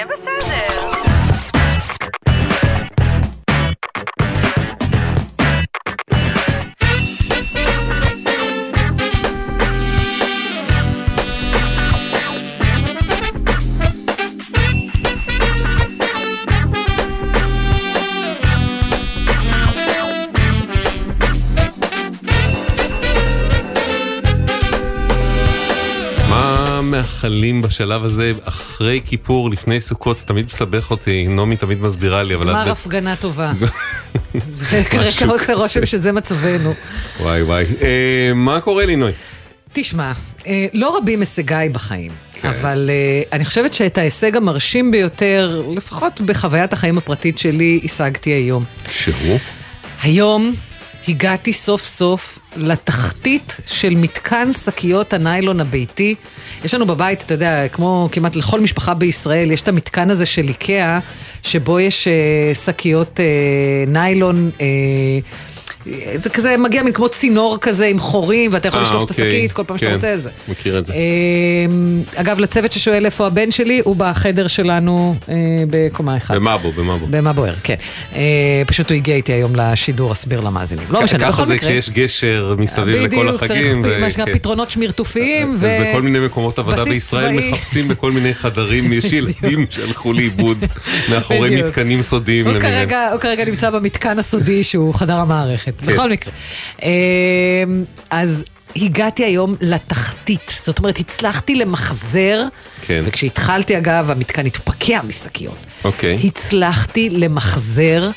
יהיה בסדר. מה מאחלים בשלב הזה אחרי כיפור, לפני סוכות, זה תמיד מסבך אותי, נעמי תמיד מסבירה לי, אבל... את גמר בט- הפגנה טובה. זה כרגע עושה. רושם שזה מצבנו. וואי וואי. אה, מה קורה לי, נוי? תשמע, אה, לא רבים הישגיי בחיים, כן. אבל אה, אני חושבת שאת ההישג המרשים ביותר, לפחות בחוויית החיים הפרטית שלי, השגתי היום. שהוא? היום הגעתי סוף סוף לתחתית של מתקן שקיות הניילון הביתי. יש לנו בבית, אתה יודע, כמו כמעט לכל משפחה בישראל, יש את המתקן הזה של איקאה, שבו יש אה, שקיות אה, ניילון. אה, זה כזה מגיע מין כמו צינור כזה עם חורים, ואתה יכול אה, לשלוף את אוקיי. השקית כל פעם שאתה כן, רוצה את זה. מכיר את זה. אמ, אגב, לצוות ששואל איפה הבן שלי, הוא בחדר שלנו אה, בקומה אחת. במה בו, במה בו. במה בוער, כן. אה, פשוט הוא הגיע איתי היום לשידור, אסביר למאזינים. לא משנה, בכל ככה זה מקרה. כשיש גשר מסביב לכל בדיוק, צריך החגים. מה שנקרא כן. פתרונות שמירתופיים. אז בכל מיני מקומות עבודה בישראל. מחפשים בכל מיני חדרים, יש ילדים שהלכו לאיבוד מאחורי. מתקנים סודיים הוא כרגע נמצא במתקן הסודי שהוא חדר המערכת, כן. בכל מקרה. אמ, אז הגעתי היום לתחתית, זאת אומרת, הצלחתי למחזר, כן. וכשהתחלתי אגב, המתקן התפקע משקיות. אוקיי. הצלחתי למחזר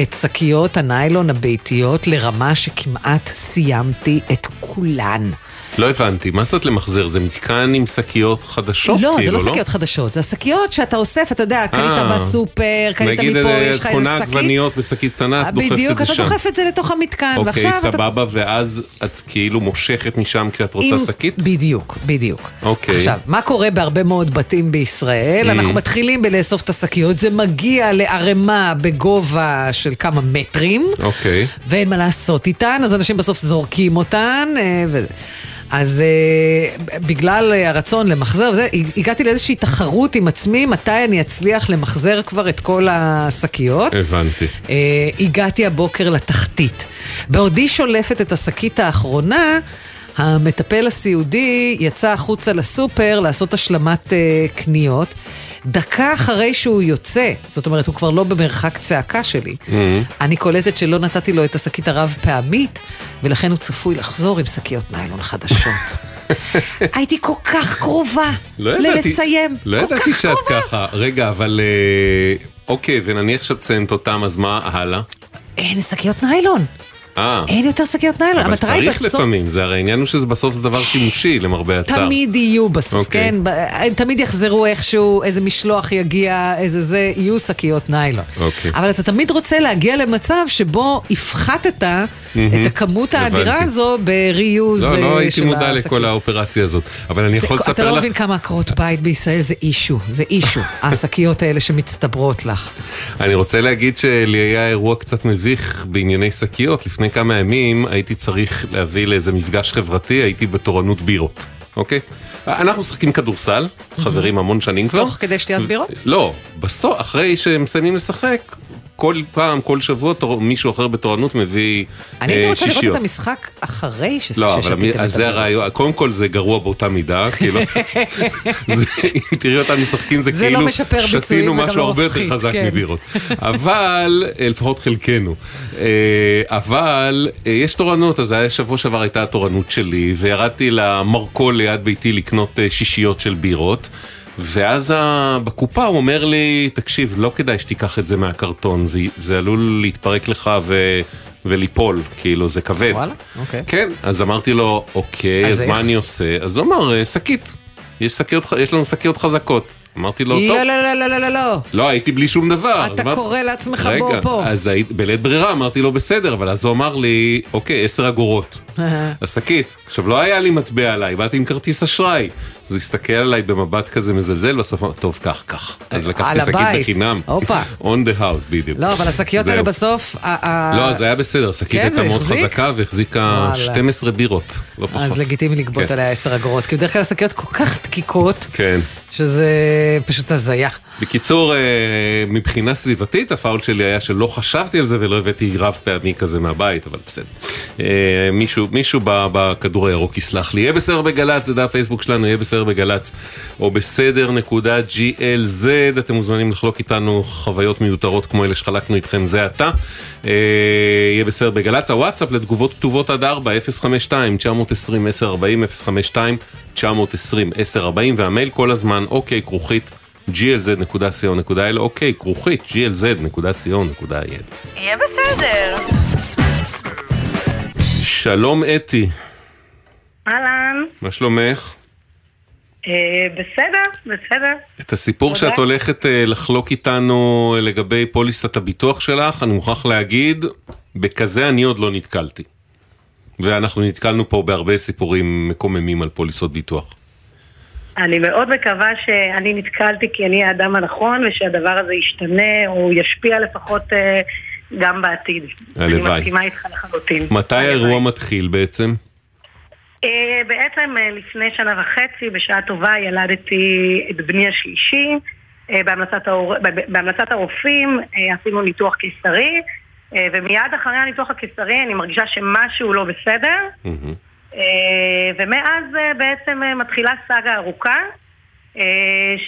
את שקיות הניילון הביתיות לרמה שכמעט סיימתי את כולן. לא הבנתי, מה זאת אומרת למחזר? זה מתקן עם שקיות חדשות? לא, זה כאילו, לא שקיות חדשות, זה השקיות שאתה אוסף, אתה יודע, קנית אה. בסופר, קנית נגיד מפה, אה, יש לך קונה איזה שקית. עגבניות בשקית קטנה, את דוחפת בדיוק, את זה אתה שם. דוחף את זה לתוך המתקן, אוקיי, ועכשיו אתה... סבבה, ואז את כאילו מושכת משם כשאת רוצה עם- שקית? בדיוק, בדיוק. אוקיי. עכשיו, מה קורה בהרבה מאוד בתים בישראל? Mm. אנחנו מתחילים בלאסוף את השקיות, זה מגיע לערימה בגובה של כמה מטרים, אוקיי. ואין מה לעשות איתן, אז אנשים בסוף זורקים אותן. אה, ו... אז אה, בגלל אה, הרצון למחזר וזה, הגעתי לאיזושהי תחרות עם עצמי, מתי אני אצליח למחזר כבר את כל השקיות. הבנתי. אה, הגעתי הבוקר לתחתית. בעודי שולפת את השקית האחרונה, המטפל הסיעודי יצא החוצה לסופר לעשות השלמת אה, קניות. דקה אחרי שהוא יוצא, זאת אומרת, הוא כבר לא במרחק צעקה שלי, Mm-hmm. אני קולטת שלא נתתי לו את השקית הרב פעמית, ולכן הוא צפוי לחזור עם שקיות ניילון חדשות. הייתי כל כך קרובה לא ידעתי, ללסיים, לא כל ידעתי כך שאת קרובה. ככה. רגע, אבל אה, אוקיי, ונניח שאת ציינת אותם, אז מה הלאה? אין שקיות ניילון, אה, אין יותר שקיות ניילון. אבל המטרה היא צריך בסוף... לפעמים, זה הרי העניין הוא שזה בסוף זה דבר שימושי, למרבה הצער. תמיד יהיו בסוף, אוקיי. כן? ב- הם תמיד יחזרו איכשהו, איזה משלוח יגיע, איזה זה, יהיו שקיות ניילון. אוקיי. אבל אתה תמיד רוצה להגיע למצב שבו הפחתת את הכמות האדירה. הזו בריוז לא, לא אה, הייתי של מודע השקיות. לכל האופרציה הזאת, אבל אני יכול אתה לספר לא לך... מבין כמה עקרות בית בישראל זה אישו, זה אישו, השקיות האלה שמצטברות לך. אני רוצה להגיד שלי היה אירוע קצת מביך בענייני שקיות. לפני כמה ימים הייתי צריך להביא לאיזה מפגש חברתי, הייתי בתורנות בירות, אוקיי? אנחנו משחקים כדורסל, חברים המון שנים כבר. תוך כדי שתיית בירות? לא, בסוף, אחרי שהם מסיימים לשחק, כל פעם, כל שבוע, תור- מישהו אחר בתורנות מביא אני הייתי אה, רוצה לראות שישיות. את המשחק אחרי ש- לא, אבל ששתיתם את זה. הרעיון, קודם כל זה גרוע באותה מידה, כאילו, זה- אם תראי אותנו משחקים זה זה לא כאילו ביצועים שתינו משהו לא הרבה יותר חזק כן. מבירות, אבל, אה, לפחות חלקנו, אה, אבל יש תורנות, אז היה שבוע שעבר הייתה התורנות שלי, וירדתי למרכול ליד ביתי לקנות שישיות של בירות. ואז בקופה הוא אומר לי, תקשיב, לא כדאי שתיקח את זה מהקרטון, זה, זה עלול להתפרק לך ו, וליפול, כאילו, זה כבד. וואלה, אוקיי. כן, אז אמרתי לו, אוקיי, אז אז איך? מה אני עושה? אז הוא אמר, "אה, שקית, יש שקיות, יש לנו שקיות חזקות. אמרתי לו, טוב, לא, לא, לא, לא, לא, לא, לא. הייתי בלי שום דבר. אתה אמרתי- קורא לעצמך רגע, בוא פה. אז היית- בלית ברירה אמרתי לו בסדר, אבל אז הוא אמר לי, אוקיי, עשר אגורות. השקית. עכשיו, לא היה לי מטבע עליי, באתי עם כרטיס אשראי. אז הוא הסתכל עליי במבט כזה מזלזל, בסוף אמר, טוב, קח, קח. אז לקחתי שקית. בחינם. הופה. on the house, בדיוק. לא, אבל השקיות. האלה בסוף... לא, זה היה בסדר, השקית כן, הייתה מאוד? חזקה והחזיקה וואלה. 12 בירות, לא פחות. אז לגיטימי לגבות כן. עליה 10 אגורות, כי בדרך כלל השקיות כל כך דקיקות, כן. שזה פשוט הזיה. בקיצור, אה, מבחינה סביבתית, הפאול שלי היה שלא חשבתי על זה ולא הבאתי רב פעמי כזה מהבית, אבל בסדר. אה, מישהו, מישהו בכדור הירוק יסלח לי. יהיה בסדר בגל"צ, זה דף פייסבוק שלנו, יהיה בסדר בגל"צ, או בסדר נקודה glz, אתם מוזמנים לחלוק איתנו חוויות מיותרות כמו אלה שחלקנו איתכם זה עתה. אה, יהיה בסדר בגל"צ, הוואטסאפ לתגובות כתובות עד 4, 052-920-1040, 052-920-1040, והמייל כל הזמן, אוקיי, כרוכית. glz.co.il, אוקיי, כרוכית, glz.co.il. יהיה בסדר. שלום אתי, אהלן, מה שלומך? אה, בסדר, בסדר. את הסיפור. שאת הולכת אה, לחלוק איתנו לגבי פוליסת הביטוח שלך, אני מוכרח להגיד, בכזה אני עוד לא נתקלתי. ואנחנו נתקלנו פה בהרבה סיפורים מקוממים על פוליסות ביטוח. אני מאוד מקווה שאני נתקלתי כי אני האדם הנכון ושהדבר הזה ישתנה או ישפיע לפחות אה, גם בעתיד. הלוואי. אני מסכימה איתך לחלוטין. מתי. האירוע מתחיל בעצם? אה, בעצם אה, לפני שנה וחצי, בשעה טובה, ילדתי את בני השלישי. אה, בהמלצת, ההור... ב- בהמלצת הרופאים עשינו ניתוח קיסרי, ומיד אחרי הניתוח הקיסרי אני מרגישה שמשהו לא בסדר. ומאז בעצם מתחילה סאגה ארוכה,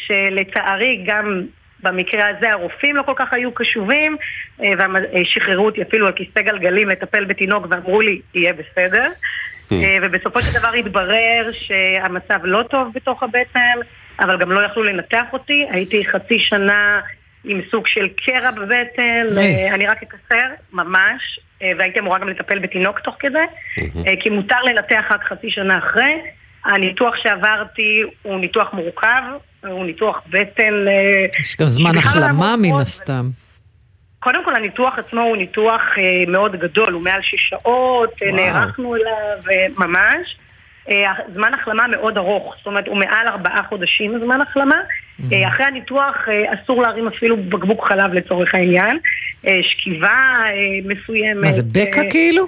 שלצערי גם במקרה הזה הרופאים לא כל כך היו קשובים, ושחררו אותי אפילו על כיסא גלגלים לטפל בתינוק ואמרו לי, יהיה בסדר. אה, ובסופו של דבר התברר שהמצב לא טוב בתוך הבטן, אבל גם לא יכלו לנתח אותי. הייתי חצי שנה עם סוג של קרע בבטן. אה, אני רק אקצר, ממש, אה, והייתי אמורה גם לטפל בתינוק תוך כדי, אה, כי מותר לנתח רק חצי שנה אחרי. הניתוח שעברתי הוא ניתוח מורכב, הוא ניתוח בטן... אה, יש גם זמן לא החלמה לעמוד מן הסתם. קודם כל הניתוח עצמו הוא ניתוח אה, מאוד גדול, הוא מעל שש שעות, אה, וואו. נערכנו אליו ממש. זמן החלמה מאוד ארוך, זאת אומרת הוא מעל ארבעה חודשים זמן החלמה. אחרי הניתוח אסור להרים אפילו בקבוק חלב לצורך העניין. שכיבה מסוימת. מה זה, בקע כאילו?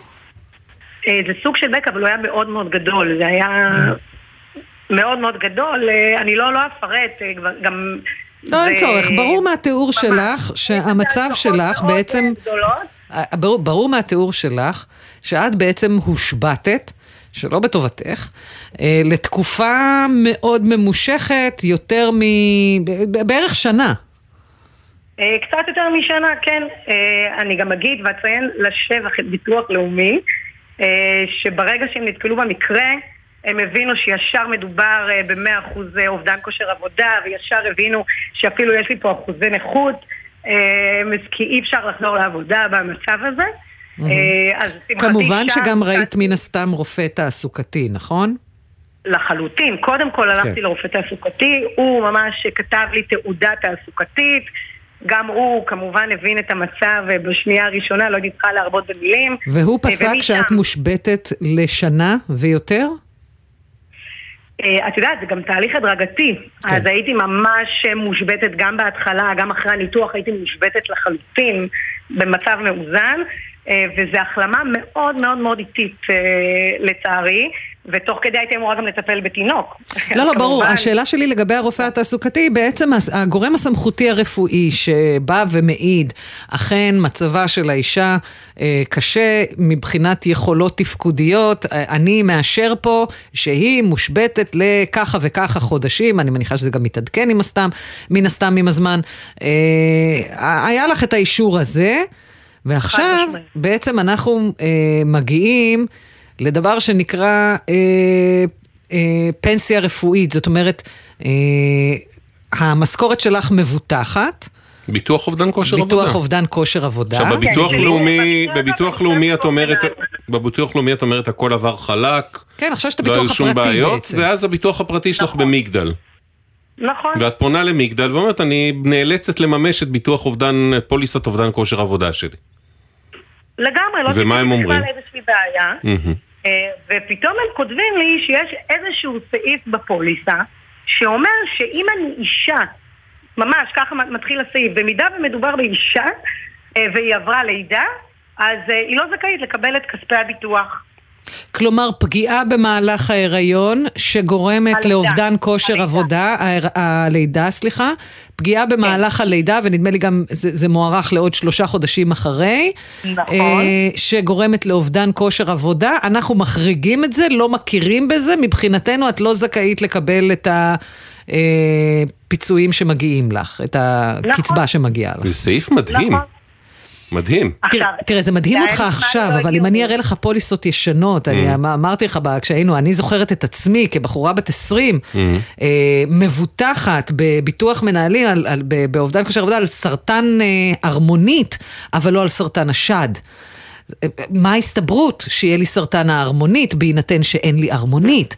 זה סוג של בק, אבל הוא היה מאוד מאוד גדול. זה היה מאוד מאוד גדול. אה, אני לא לא אפרט, אה, גם... לא, אין צורך. ברור מהתיאור. שלך שהמצב שלך בעצם... אה. אה, ברור, ברור מהתיאור שלך שאת בעצם הושבתת, שלא בטובתך, לתקופה מאוד ממושכת, יותר מ... בערך שנה. קצת יותר משנה, כן. אני גם אגיד ואציין לשבח את ביטוח לאומי, שברגע שהם נתקלו במקרה, הם הבינו שישר מדובר אה, ב-100% אובדן כושר עבודה, וישר הבינו שאפילו יש לי פה אחוזי נכות, אה, כי אי אפשר לחזור לעבודה במצב הזה. אה, כמובן שגם ראית מן הסתם רופא תעסוקתי, נכון? לחלוטין. קודם כל הלכתי כן. לרופא תעסוקתי, הוא ממש כתב לי תעודה תעסוקתית. גם הוא כמובן הבין את המצב אה, בשנייה הראשונה, לא הייתי צריכה להרבות במילים. והוא אה, פסק ומשם- שאת מושבתת לשנה ויותר? אה, את יודעת, זה גם תהליך הדרגתי. כן. אז הייתי ממש מושבתת גם בהתחלה, גם אחרי הניתוח הייתי מושבתת לחלוטין במצב מאוזן, אה, וזו החלמה מאוד מאוד מאוד איטית אה, לצערי, ותוך כדי הייתי אמורה גם לטפל בתינוק. לא, לא, ברור. השאלה שלי לגבי הרופא התעסוקתי בעצם הגורם הסמכותי הרפואי שבא ומעיד, אכן מצבה של האישה אה, קשה מבחינת יכולות תפקודיות. אה, אני מאשר פה שהיא מושבתת לככה וככה חודשים, אני מניחה שזה גם מתעדכן עם הסתם, מן הסתם עם הזמן. אה, היה לך את האישור הזה, ועכשיו. בעצם אנחנו אה, מגיעים לדבר שנקרא אה, אה, פנסיה רפואית, זאת אומרת, אה, המשכורת שלך מבוטחת, ביטוח אובדן כושר עבודה. ביטוח אובדן כושר עבודה. עכשיו בביטוח כן, לאומי, כן, בביטוח כן, לאומי כן, את כן, אומרת, כן. בביטוח לאומי את אומרת הכל עבר חלק, כן, עכשיו יש את לא הביטוח היו שום הפרטי בעיות, בעצם. ואז הביטוח הפרטי שלך נכון. במגדל. נכון. ואת פונה למגדל ואומרת, אני נאלצת לממש את ביטוח אובדן, פוליסת אובדן כושר עבודה שלי. לגמרי, לא ומה הם אומרים? איזושהי בעיה. מהמם. ופתאום הם כותבים לי שיש איזשהו סעיף בפוליסה שאומר שאם אני אישה, ממש ככה מתחיל הסעיף, במידה ומדובר באישה והיא עברה לידה, אז היא לא זכאית לקבל את כספי הביטוח. כלומר, פגיעה במהלך ההיריון שגורמת הלידה. לאובדן כושר הלידה. עבודה, הלידה, סליחה, פגיעה במהלך הלידה, ונדמה לי גם זה, זה מוארך לעוד שלושה חודשים אחרי, נכון. אה, שגורמת לאובדן כושר עבודה. אנחנו מחריגים את זה, לא מכירים בזה, מבחינתנו את לא זכאית לקבל את הפיצויים שמגיעים לך, את הקצבה שמגיעה לך. זה סעיף מדהים. נכון. מדהים. תראה, עכשיו, תראה, זה מדהים אותך עכשיו, לא אבל אם אני. אראה לך פוליסות ישנות, אני אמ- אמרתי לך כשהיינו, אני זוכרת את עצמי כבחורה בת 20, אה, מבוטחת בביטוח מנהלים, על- על- ב- באובדן כושר עבודה, על סרטן אה, ערמונית, אבל לא על סרטן השד. אה, מה ההסתברות שיהיה לי סרטן הערמונית בהינתן שאין לי ערמונית?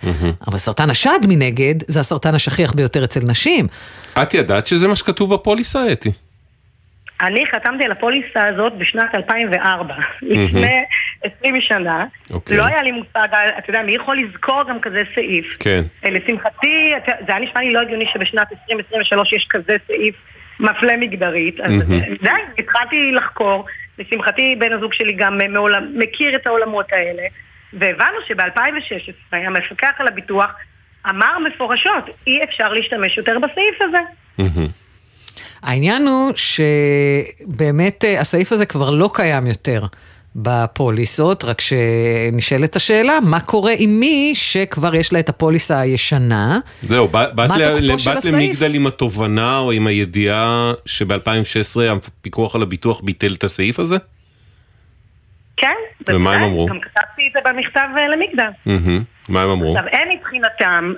אבל סרטן השד מנגד, זה הסרטן השכיח ביותר אצל נשים. את ידעת שזה מה שכתוב בפוליסה, אתי? אני חתמתי על הפוליסה הזאת בשנת 2004, לפני 20 שנה. אוקיי. לא היה לי מושג, אתה יודע, מי יכול לזכור גם כזה סעיף? כן. אה, לשמחתי, זה היה נשמע לי לא הגיוני שבשנת 2023 יש כזה סעיף מפלה מגדרית. אז די, התחלתי לחקור. לשמחתי, בן הזוג שלי גם מעולם, מכיר את העולמות האלה. והבנו שב-2016 המפקח על הביטוח אמר מפורשות, אי אפשר להשתמש יותר בסעיף הזה. העניין הוא שבאמת אה, הסעיף הזה כבר לא קיים יותר בפוליסות, רק שנשאלת השאלה, מה קורה עם מי שכבר יש לה את הפוליסה הישנה? זהו, באת ל- באת? למגדל עם התובנה או עם הידיעה שב-2016 הפיקוח על הביטוח ביטל את הסעיף הזה? כן, ומה הם. אמרו? גם כתבתי את זה במכתב אה, למגדל. מה הם אמרו? עכשיו, הם מבחינתם,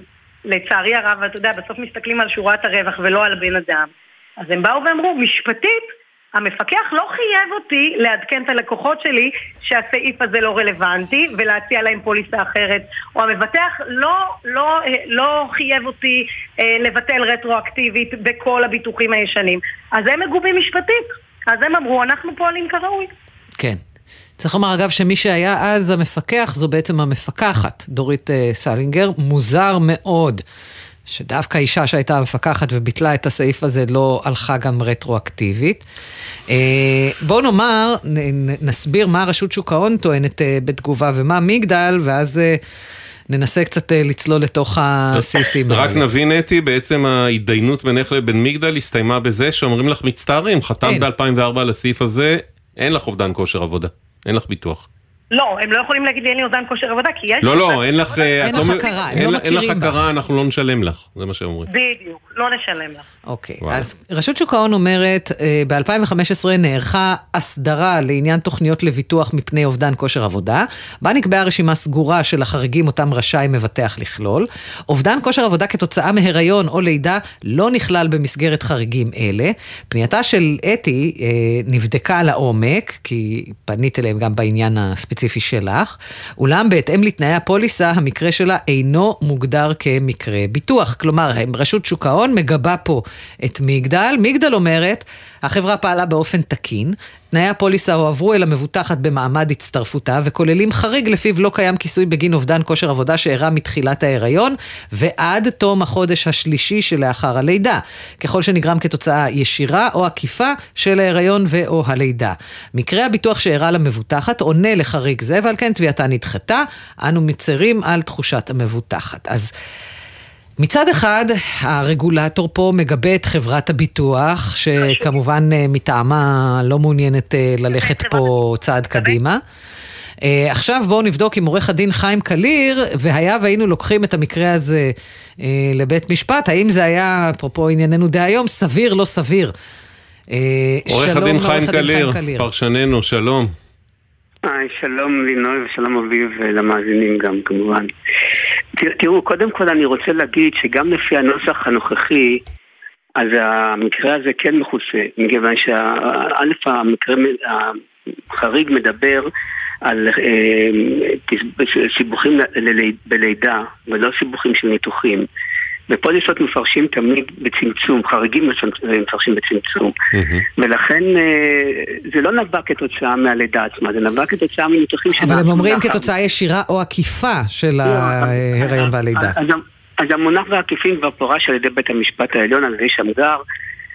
לצערי הרב, ואתה יודע, בסוף מסתכלים על שורת הרווח ולא על הבן אדם. אז הם באו ואמרו, משפטית, המפקח לא חייב אותי לעדכן את הלקוחות שלי שהסעיף הזה לא רלוונטי ולהציע להם פוליסה אחרת, או המבטח לא, לא, לא חייב אותי אה, לבטל רטרואקטיבית בכל הביטוחים הישנים. אז הם מגובים משפטית. אז הם אמרו, אנחנו פועלים כראוי. כן. צריך לומר, אגב, שמי שהיה אז המפקח זו בעצם המפקחת, דורית אה, סלינגר. מוזר מאוד שדווקא אישה שהייתה המפקחת וביטלה את הסעיף הזה לא הלכה גם רטרואקטיבית. אה, בואו נאמר, נסביר מה רשות שוק ההון טוענת אה, בתגובה ומה מגדל, ואז אה, ננסה קצת לצלול לתוך הסעיפים רק האלה. נבין אתי, בעצם ההתדיינות בינך לבין מגדל הסתיימה בזה שאומרים לך מצטערים, חתמת אין. ב-2004 על הסעיף הזה, אין לך אובדן כושר עבודה, אין לך ביטוח. לא, הם לא יכולים להגיד לי אין לי אובדן כושר עבודה, כי יש... לא, לא, אין לך... כושר עבודה. אה, אין לך הכרה, הם לא לה- אין לך מכירים. הכרה, אנחנו לא נשלם לך, זה מה שאומרים. בדיוק, לא נשלם לך. אוקיי. אז רשות שוק ההון אומרת, אה, ב-2015 נערכה הסדרה לעניין תוכניות לביטוח מפני אובדן כושר עבודה, בה נקבעה רשימה סגורה של החריגים אותם רשאי מבטח לכלול. אובדן כושר עבודה כתוצאה מהיריון או לידה לא נכלל במסגרת חריגים אלה. פנייתה של אתי אה, נבדקה לעומק, כי פנית אליהם גם בעניין הספציפי שלך, אולם בהתאם לתנאי הפוליסה, המקרה שלה אינו מוגדר כמקרה ביטוח. כלומר, רשות שוק ההון מגבה פה את מגדל. מגדל אומרת, החברה פעלה באופן תקין, תנאי הפוליסה הועברו אל המבוטחת במעמד הצטרפותה, וכוללים חריג לפיו לא קיים כיסוי בגין אובדן כושר עבודה שאירע מתחילת ההיריון, ועד תום החודש השלישי שלאחר הלידה, ככל שנגרם כתוצאה ישירה או עקיפה של ההיריון ו/או הלידה. מקרה הביטוח שאירע למבוטחת עונה לחריג זה, ועל כן תביעתה נדחתה. אנו מצרים על תחושת המבוטחת. אז... מצד אחד, הרגולטור פה מגבה את חברת הביטוח, שכמובן אה, מטעמה לא מעוניינת אה, ללכת פה צעד קדימה. אה, עכשיו בואו נבדוק עם עורך הדין חיים קליר, והיה והיינו לוקחים את המקרה הזה לבית משפט, האם זה היה, אפרופו ענייננו דהיום, סביר, לא סביר. עורך הדין חיים קליר, קליר. פרשננו, שלום. היי, שלום לינוי ושלום אביב ולמאזינים גם כמובן. תראו, קודם כל אני רוצה להגיד שגם לפי הנוסח הנוכחי, אז המקרה הזה כן מכוסה, מכיוון שא' המקרה, החריג מדבר על אה, סיבוכים בלידה ולא סיבוכים של ניתוחים. ופוליסות מפרשים תמיד בצמצום, חריגים מפרשים בצמצום. ולכן אה, זה לא נבע כתוצאה מהלידה עצמה, זה נבע כתוצאה מניתוחים של... אבל הם אומרים כתוצאה ישירה או עקיפה של לא, ההיריון והלידה. אז המונח והעקיפים כבר פורש על ידי בית המשפט העליון, על ידי שמגר.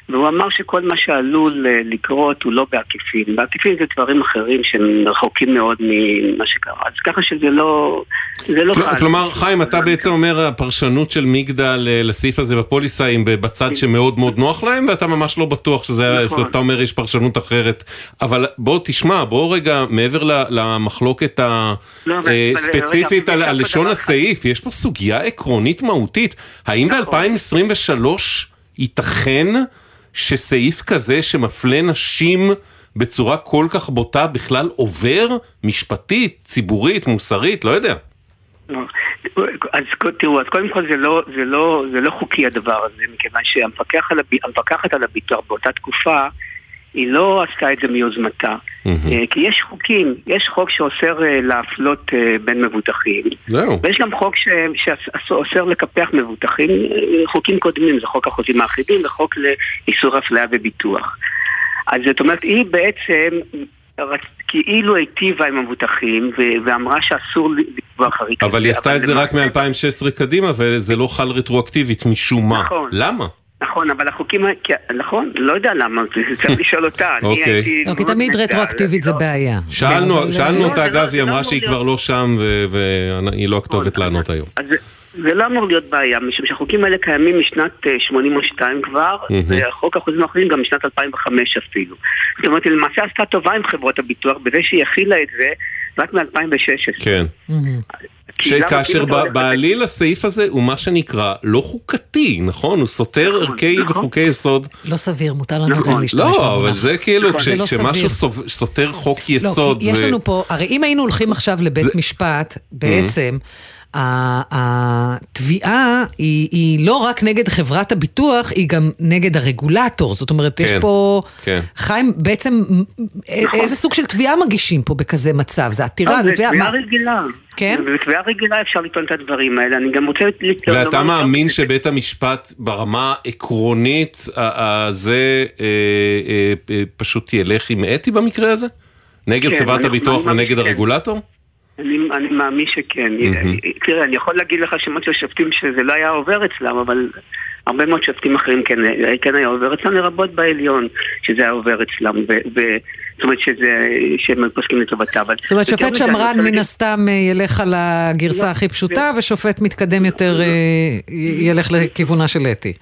והוא אמר שכל מה שעלול אה, לקרות הוא לא בעקיפין. בעקיפין זה דברים אחרים שהם רחוקים מאוד ממה שקרה. אז ככה שזה לא... זה לא כל, כלומר, חיים, אתה בעצם אומר הפרשנות של מגדל אה, לסעיף הזה בפוליסה היא בצד שמאוד מאוד נוח להם, ואתה ממש לא בטוח שזה... נכון. אתה אומר יש פרשנות אחרת. אבל בוא תשמע, בוא רגע, מעבר למחלוקת הספציפית לא, אה, על לשון הסעיף, יש פה סוגיה עקרונית מהותית. האם נכון. ב-2023 ייתכן... שסעיף כזה שמפלה נשים בצורה כל כך בוטה בכלל עובר משפטית, ציבורית, מוסרית, לא יודע. אז תראו, אז קודם כל זה לא, זה לא, זה לא חוקי הדבר הזה, מכיוון שהמפקחת על הביטוח באותה תקופה היא לא עשתה את זה מיוזמתה. Mm-hmm. כי יש חוקים, יש חוק שאוסר אה, להפלות אה, בין מבוטחים. ויש גם חוק. שאוסר לקפח מבוטחים, חוקים קודמים, זה חוק החוזים האחידים וחוק לאיסור אפליה וביטוח. אז זאת אומרת, היא בעצם כאילו היטיבה עם המבוטחים ואמרה שאסור לקבוע חריג. אבל היא עשתה את זה רק מ-2016 קדימה וזה לא חל רטרואקטיבית משום מה. נכון. למה? נכון, אבל החוקים, נכון, לא יודע למה, צריך לשאול אותה. אוקיי. לא, כי תמיד רטרואקטיבית זה בעיה. שאלנו אותה, אגב, היא אמרה שהיא כבר לא שם והיא לא הכתובת. לענות היום. זה לא אמור להיות בעיה, משום שהחוקים האלה קיימים משנת 82 אה, כבר, והחוק החוזים האחרים גם משנת 2005 אפילו. זאת אומרת, היא למעשה עשתה טובה עם חברות הביטוח בזה שהיא הכילה את זה רק מ-2016. כן. שכאשר בעליל הסעיף הזה הוא מה שנקרא לא חוקתי, נכון? הוא סותר נכון, ערכי נכון. וחוקי יסוד. לא סביר, מותר לנו עדיין להשתמש במונח. לא, אבל זה כאילו, לא כשמשהו סותר חוק לא, יסוד. יש לנו פה, הרי אם היינו הולכים עכשיו לבית משפט, בעצם... התביעה היא, היא לא רק נגד חברת הביטוח, היא גם נגד הרגולטור. זאת אומרת, כן, יש פה... כן. חיים, בעצם, נכון. איזה סוג של תביעה מגישים פה בכזה מצב? זה עתירה, לא, זה תביעה... זה תביעה רגילה. כן? בתביעה רגילה אפשר לטעון את הדברים האלה. אני גם רוצה... ואתה מאמין שבית המשפט ברמה עקרונית, זה אה, אה, אה, פשוט ילך עם אתי במקרה הזה? נגד כן, חברת הביטוח ונגד הרגולטור? אני, אני מאמין שכן. Mm-hmm. תראה, אני יכול להגיד לך שמות של שופטים שזה לא היה עובר אצלם, אבל הרבה מאוד שופטים אחרים כן, כן היה עובר אצלם, לרבות בעליון, שזה היה עובר אצלם. ו, ו, זאת אומרת שזה, שהם פוסקים לטובתה. זאת אומרת, שופט שמרן מן הסתם אה, ילך על הגרסה לא, הכי פשוטה, ושופט מתקדם יותר אה, ילך לכיוונה של אתי.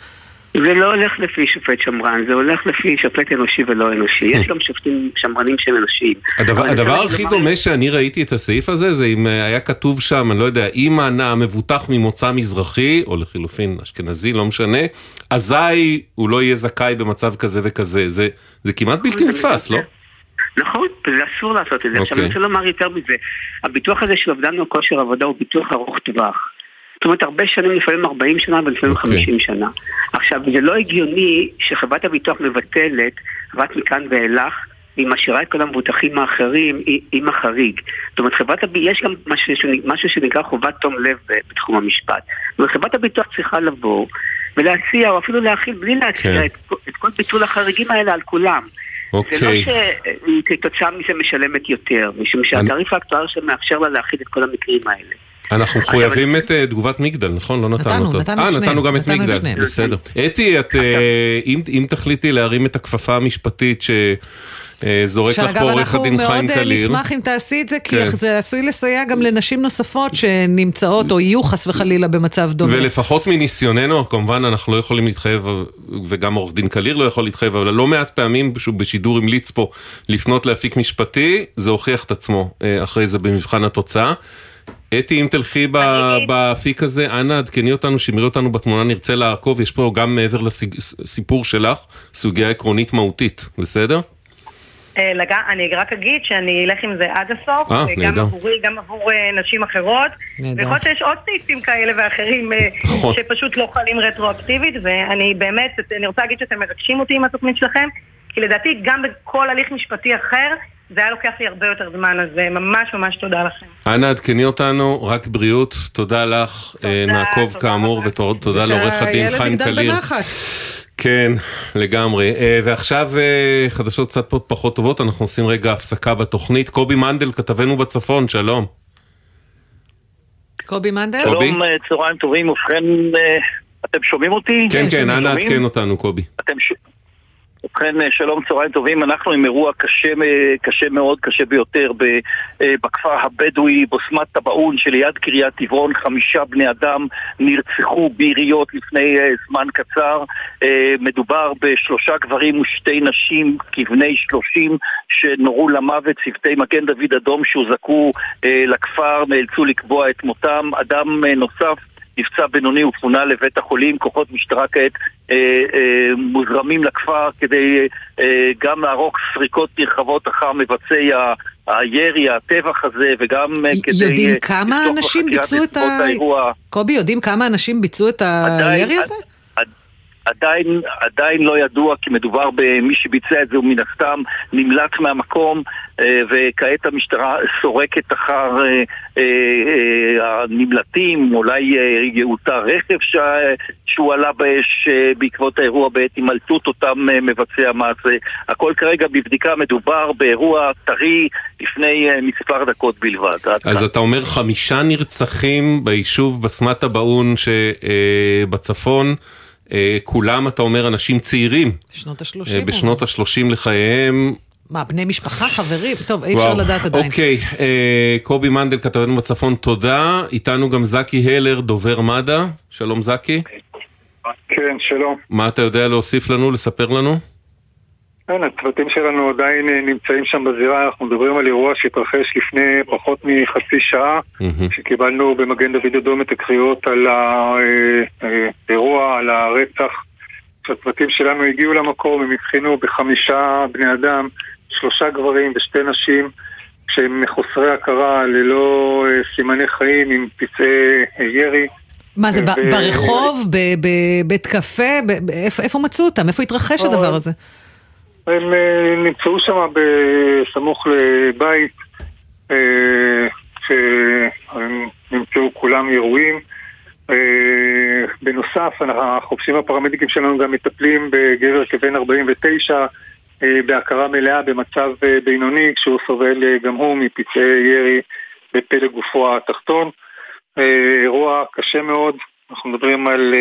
זה לא הולך לפי שופט שמרן, זה הולך לפי שופט אנושי ולא אנושי. יש גם שופטים שמרנים שהם אנושיים. הדבר, הדבר הכי דומה שאני ראיתי את הסעיף הזה, זה אם היה כתוב שם, אני לא יודע, אם המבוטח ממוצא מזרחי, או לחילופין אשכנזי, לא משנה, אזי הוא לא יהיה זכאי במצב כזה וכזה. זה, זה כמעט בלתי נתפס, לא? נכון, וזה אסור לעשות את זה. עכשיו אני רוצה לומר יותר מזה, הביטוח הזה של אובדן כושר עבודה הוא ביטוח ארוך טווח. זאת אומרת, הרבה שנים, לפעמים 40 שנה ולפעמים okay. אוקיי. 50 שנה. עכשיו, זה לא הגיוני שחברת הביטוח מבטלת רק מכאן ואילך, והיא משאירה את כל המבוטחים האחרים עם החריג. זאת אומרת, חברת הביטוח, יש גם משהו, משהו שנקרא חובת תום לב בתחום המשפט. זאת אומרת, חברת הביטוח צריכה לבוא ולהציע, או אפילו להכיל בלי להציע okay. את, את כל ביטול החריגים האלה על כולם. אוקיי. זה לא שהיא כתוצאה מזה משלמת יותר, משום שהתעריף האקטואר שמאפשר לה להכיל את כל המקרים האלה. אנחנו מחויבים את אה, תגובת מגדל, נכון? לא נתנו אותה. נתנו, נתנו אה, נתנו גם את מגדל, בסדר. אתי, אה, אם תחליטי להרים את הכפפה המשפטית ש... זורק לך פה עורך הדין חיים קליר. שאגב, אנחנו מאוד נשמח אם תעשי את זה, כי כן. זה עשוי לסייע גם לנשים נוספות שנמצאות או יהיו חס וחלילה במצב דומה. ולפחות מניסיוננו, כמובן אנחנו לא יכולים להתחייב, וגם עורך דין קליר לא יכול להתחייב, אבל לא מעט פעמים שהוא בשידור המליץ פה לפנות לאפיק משפטי, זה הוכיח את עצמו אחרי זה במבחן התוצאה. אתי, אם תלכי באפיק הזה, אנא עדכני אותנו, שמרי אותנו בתמונה, נרצה לעקוב, יש פה גם מעבר לסיפור שלך, סוגיה עקרונית מהותית, בסדר? אה, אני רק אגיד שאני אלך עם זה עד הסוף, אה, גם עבורי, גם עבור אה, נשים אחרות. ויכול להיות שיש עוד סעיפים כאלה ואחרים נכון. שפשוט לא חלים רטרואקטיבית, ואני באמת, אני רוצה להגיד שאתם מרגשים אותי עם התוכנית שלכם, כי לדעתי גם בכל הליך משפטי אחר, זה היה לוקח לי הרבה יותר זמן, אז אה, ממש ממש תודה לכם. אנא עדכני אותנו, רק בריאות, תודה לך, תודה, אה, נעקוב תודה כאמור, רבה. ותודה לעורך הדין חיים ושהילד יגדל קליר. בנחת. כן, לגמרי. אה, ועכשיו חדשות קצת פחות טובות, אנחנו עושים רגע הפסקה בתוכנית. קובי מנדל, כתבנו בצפון, שלום. קובי מנדל? שלום, צהריים טובים, ובכן, אתם שומעים אותי? כן, כן. אנא? עדכן אותנו, קובי. אתם ש... ובכן, אה, שלום, צהריים טובים, אנחנו עם אירוע קשה, אה, קשה מאוד, קשה ביותר אה, בכפר הבדואי, בוסמת טבעון שליד קריית טבעון, חמישה בני אדם נרצחו ביריות לפני זמן קצר. מדובר בשלושה גברים ושתי נשים כבני שלושים שנורו למוות, צוותי מגן דוד אדום שהוזעקו לכפר נאלצו לקבוע את מותם. אדם נוסף נפצע בינוני ופונה לבית החולים, כוחות משטרה כעת אה, אה, מוזרמים לכפר כדי אה, גם לערוך סריקות נרחבות אחר מבצעי ה- הירי, הטבח הזה, וגם אה, י- כדי... יודעים אה, כמה אנשים ביצעו את ה- האירוע. קובי, יודעים כמה אנשים ביצעו את הירי הזה? עדיין, עדיין לא ידוע כי מדובר במי שביצע את זה הוא מן הסתם נמלט מהמקום אה, וכעת המשטרה סורקת אחר אה, אה, הנמלטים, אולי יאותר רכב שה- שהוא עלה באש בעקבות האירוע בעת הימלטות אותם מבצעי המעשה. הכל כרגע בבדיקה, מדובר באירוע טרי לפני מספר דקות בלבד. אז. אתה אומר חמישה נרצחים ביישוב בסמת טבעון שבצפון, כולם אתה אומר אנשים צעירים, שנות אה, ה-30. בשנות ה-30 לחייהם. מה, בני משפחה, חברים? טוב, אי אפשר. לדעת עדיין. אוקיי, אה, קובי מנדל כתבנו בצפון, תודה. איתנו גם זקי הלר, דובר מד"א. שלום זקי. כן, שלום. מה אתה יודע להוסיף לנו, לספר לנו? כן, הצוותים שלנו עדיין אה, נמצאים שם בזירה, אנחנו מדברים על אירוע שהתרחש לפני פחות מחצי שעה. שקיבלנו במגן דוד אדום את הקריאות על האירוע, על הרצח. כשהצוותים שלנו הגיעו למקום, הם הבחינו בחמישה בני אדם, שלושה גברים ושתי נשים, שהם מחוסרי הכרה, ללא אה, סימני חיים, עם פצעי אה, ירי. מה זה, ו- ברחוב, בבית קפה? איפה מצאו אותם? איפה התרחש אה, הדבר הזה? הם אה, נמצאו שם בסמוך לבית, אה, שהם נמצאו כולם ירויים. אה, בנוסף, החובשים הפרמדיקים שלנו גם מטפלים בגבר כבן 49 אה, בהכרה מלאה במצב בינוני, כשהוא סובל גם הוא מפצעי ירי בפלג גופו התחתון. אירוע קשה מאוד, אנחנו מדברים על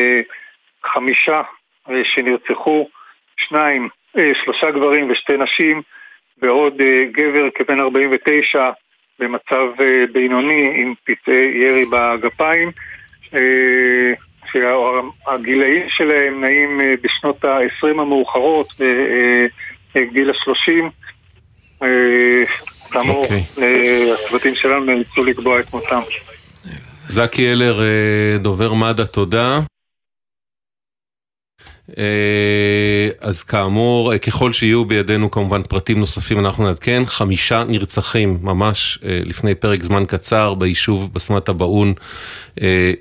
חמישה שנרצחו, שניים, שלושה גברים ושתי נשים, ועוד אה, גבר כבן 49 במצב אה, בינוני עם פצעי ירי בגפיים. אה, שהגילאים שלהם נעים אה, בשנות ה-20 המאוחרות וגיל ה-30. כאמור, אוקיי. אה, הצוותים שלנו נאלצו לקבוע את מותם. זקי אה, דובר מד"א, תודה. אה, אז כאמור, אה, ככל שיהיו בידינו כמובן פרטים נוספים אנחנו נעדכן, חמישה נרצחים ממש אה, לפני פרק זמן קצר ביישוב בסמת טבעון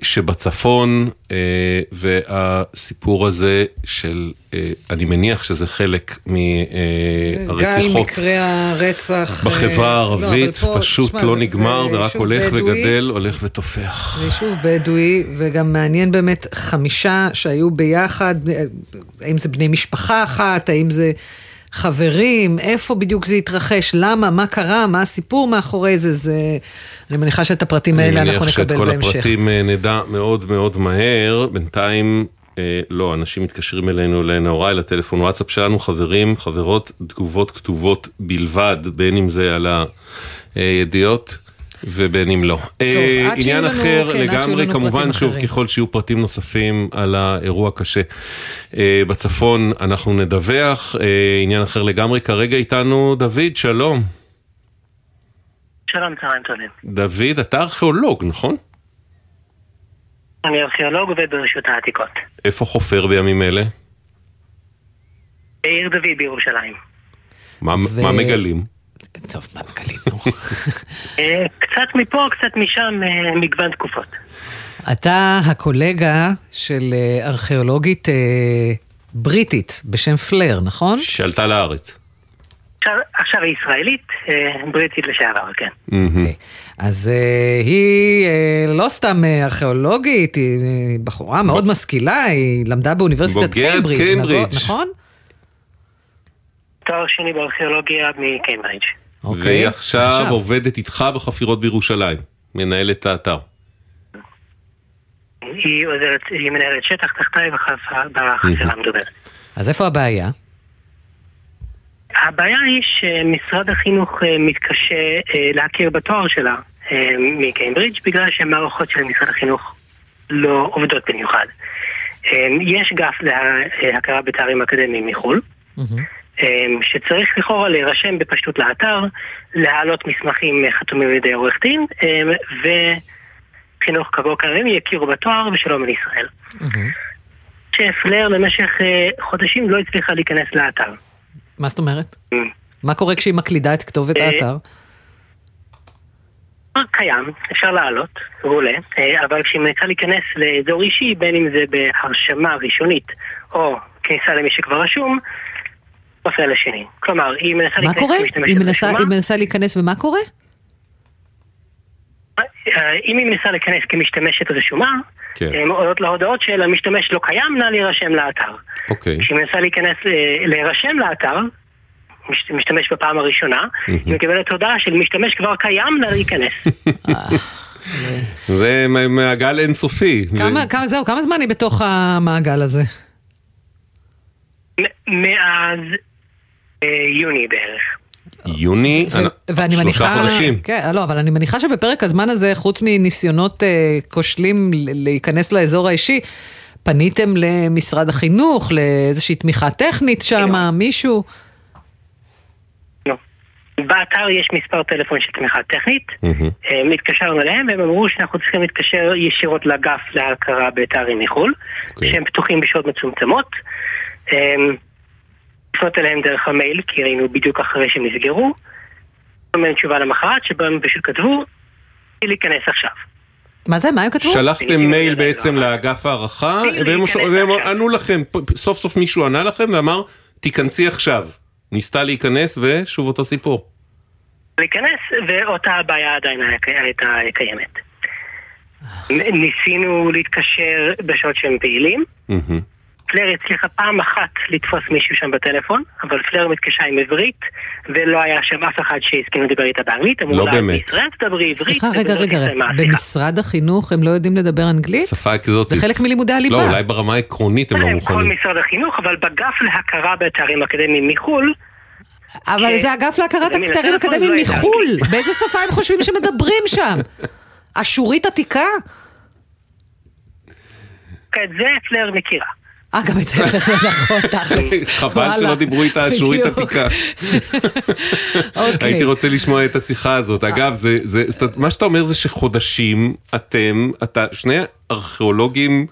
שבצפון, והסיפור הזה של, אני מניח שזה חלק גל מהרציחות מקרי הרצח. בחברה אה, הערבית, לא, פה, פשוט תשמע, לא זה- נגמר זה ורק הולך בדואי. וגדל, הולך ותופח. זה יישוב בדואי, וגם מעניין באמת חמישה שהיו ביחד, אה, האם זה בני משפחה אחת, האם זה חברים, איפה בדיוק זה התרחש, למה, מה קרה, מה הסיפור מאחורי זה, זה... אני מניחה שאת הפרטים האלה אנחנו אני מניח שאת נקבל כל בהמשך. הפרטים אה, נדע מאוד מאוד מהר. בינתיים, אה, לא, אנשים מתקשרים אלינו לנהוראי, לטלפון וואטסאפ שלנו, חברים, חברות, תגובות כתובות בלבד, בין אם זה על הידיעות. ובין אם לא. אה, עד שיהיו עניין לנו- אחר כן, עד שיהיו לגמרי, כמובן שוב אחרים. ככל שיהיו פרטים נוספים על האירוע הקשה אה, בצפון אנחנו נדווח. אה, עניין אחר לגמרי, כרגע איתנו דוד, שלום. שלום, צהריים טובים. דוד, אתה ארכיאולוג, נכון? אני ארכיאולוג עובד ברשות העתיקות. איפה חופר בימים אלה? בעיר דוד בירושלים. מה, ו- מה מגלים? טוב, מה מגלים? נו. אה, קצת מפה, קצת משם, אה, מגוון תקופות. אתה הקולגה של אה, ארכיאולוגית בריטית בשם פלר, נכון? שעלתה לארץ. עכשיו- היא ישראלית, אה, בריטית לשעבר, כן. אוקיי. אז אה, היא אה, לא סתם ארכיאולוגית, היא בחורה מאוד משכילה, היא למדה באוניברסיטת קיימברידג', קיימברידג'. נכון? תואר שני בארכיאולוגיה מקיימברידג'. אוקיי. והיא עכשיו עובדת איתך בחפירות בירושלים, מנהלת את האתר. היא עוזרת, היא מנהלת שטח תחתיי בחפ- בחפירה המדוברת. אז איפה הבעיה? הבעיה היא שמשרד החינוך אה, מתקשה אה, להכיר בתואר שלה אה, מקיימברידג' בגלל שהמערכות של משרד החינוך לא עובדות במיוחד. יש גף להכרה בתארים אקדמיים מחו"ל, שצריך לכאורה להירשם בפשטות לאתר, להעלות מסמכים חתומים על ידי עורך דין, וחינוך כבוא כרמים יכירו בתואר ושלום על ישראל. שפלר במשך חודשים לא הצליחה להיכנס לאתר. מה זאת אומרת? מה קורה כשהיא מקלידה את כתובת אה, האתר? קיים, אפשר לעלות, הוא עולה, אה, אבל כשהיא מנסה להיכנס לאזור אישי, בין אם זה בהרשמה ראשונית או כניסה למי שכבר רשום, מפריע לשני. כלומר, היא מנסה מה להיכנס קורה? מנסה- רשומה, היא מנסה להיכנס ומה קורה? אה, אם היא מנסה להיכנס כמשתמשת רשומה, כן. הן עולות להודעות של המשתמש לא קיים, נא להירשם לאתר. אוקיי. כשהיא מנסה להיכנס, אה, להירשם לאתר, מש- משתמש בפעם הראשונה, היא מקבלת הודעה של משתמש כבר קיים, נא להיכנס. זה מעגל אינסופי. כמה, כמה, זהו, כמה זמן היא בתוך המעגל הזה? מאז אה, יוני בערך. יוני, ואני שלושה מניחה, חודשים. כן, לא, אבל אני מניחה שבפרק הזמן הזה, חוץ מניסיונות אה, כושלים להיכנס לאזור האישי, פניתם למשרד החינוך, לאיזושהי תמיכה טכנית שם, מישהו? לא. באתר יש מספר טלפון של תמיכה טכנית, מהמם. אה, התקשרנו אליהם והם אמרו שאנחנו צריכים להתקשר ישירות לאגף להכרה בתארים מחו"ל, אוקיי. שהם פתוחים בשעות מצומצמות. אה, לפנות אליהם דרך המייל, כי ראינו בדיוק אחרי שהם נסגרו. קיבלנו תשובה למחרת, שבה הם פשוט כתבו, להיכנס עכשיו. מה זה, מה הם כתבו? שלחתם מייל בעצם לאגף הערכה, והם ענו לכם, סוף סוף מישהו ענה לכם ואמר, תיכנסי עכשיו. ניסתה להיכנס ושוב אותו סיפור. להיכנס, ואותה הבעיה עדיין הייתה קיימת. נ- ניסינו להתקשר בשעות שהם פעילים. פלר הצליחה פעם אחת לתפוס מישהו שם בטלפון, אבל פלר מתקשה עם עברית, ולא היה שם אף אחד שהסכים לדבר איתה באנגלית. אמרו לא לה, באמת. בישראל תדברי עברית. סליחה, רגע, רגע, השיחה. במשרד החינוך הם לא יודעים לדבר אנגלית? שפה אקזוטית. זה חלק מלימודי הליבה. לא, אולי ברמה העקרונית הם לא כל מוכנים. משרד החינוך, אבל באגף להכרה בתארים אקדמיים מחו"ל, אבל זה אגף להכרת הכתרים אקדמיים ידע מחו"ל. באיזה שפה הם חושבים שמדברים שם? אשורית עתיקה? את זה פלר מכירה. אה, גם את זה נכון, תכלס. חבל. שלא דיברו איתה אשורית. עתיקה. אוקיי. הייתי רוצה לשמוע את השיחה הזאת. אגב, מה שאתה אומר זה שחודשים אתם, אתה, שני ארכיאולוגים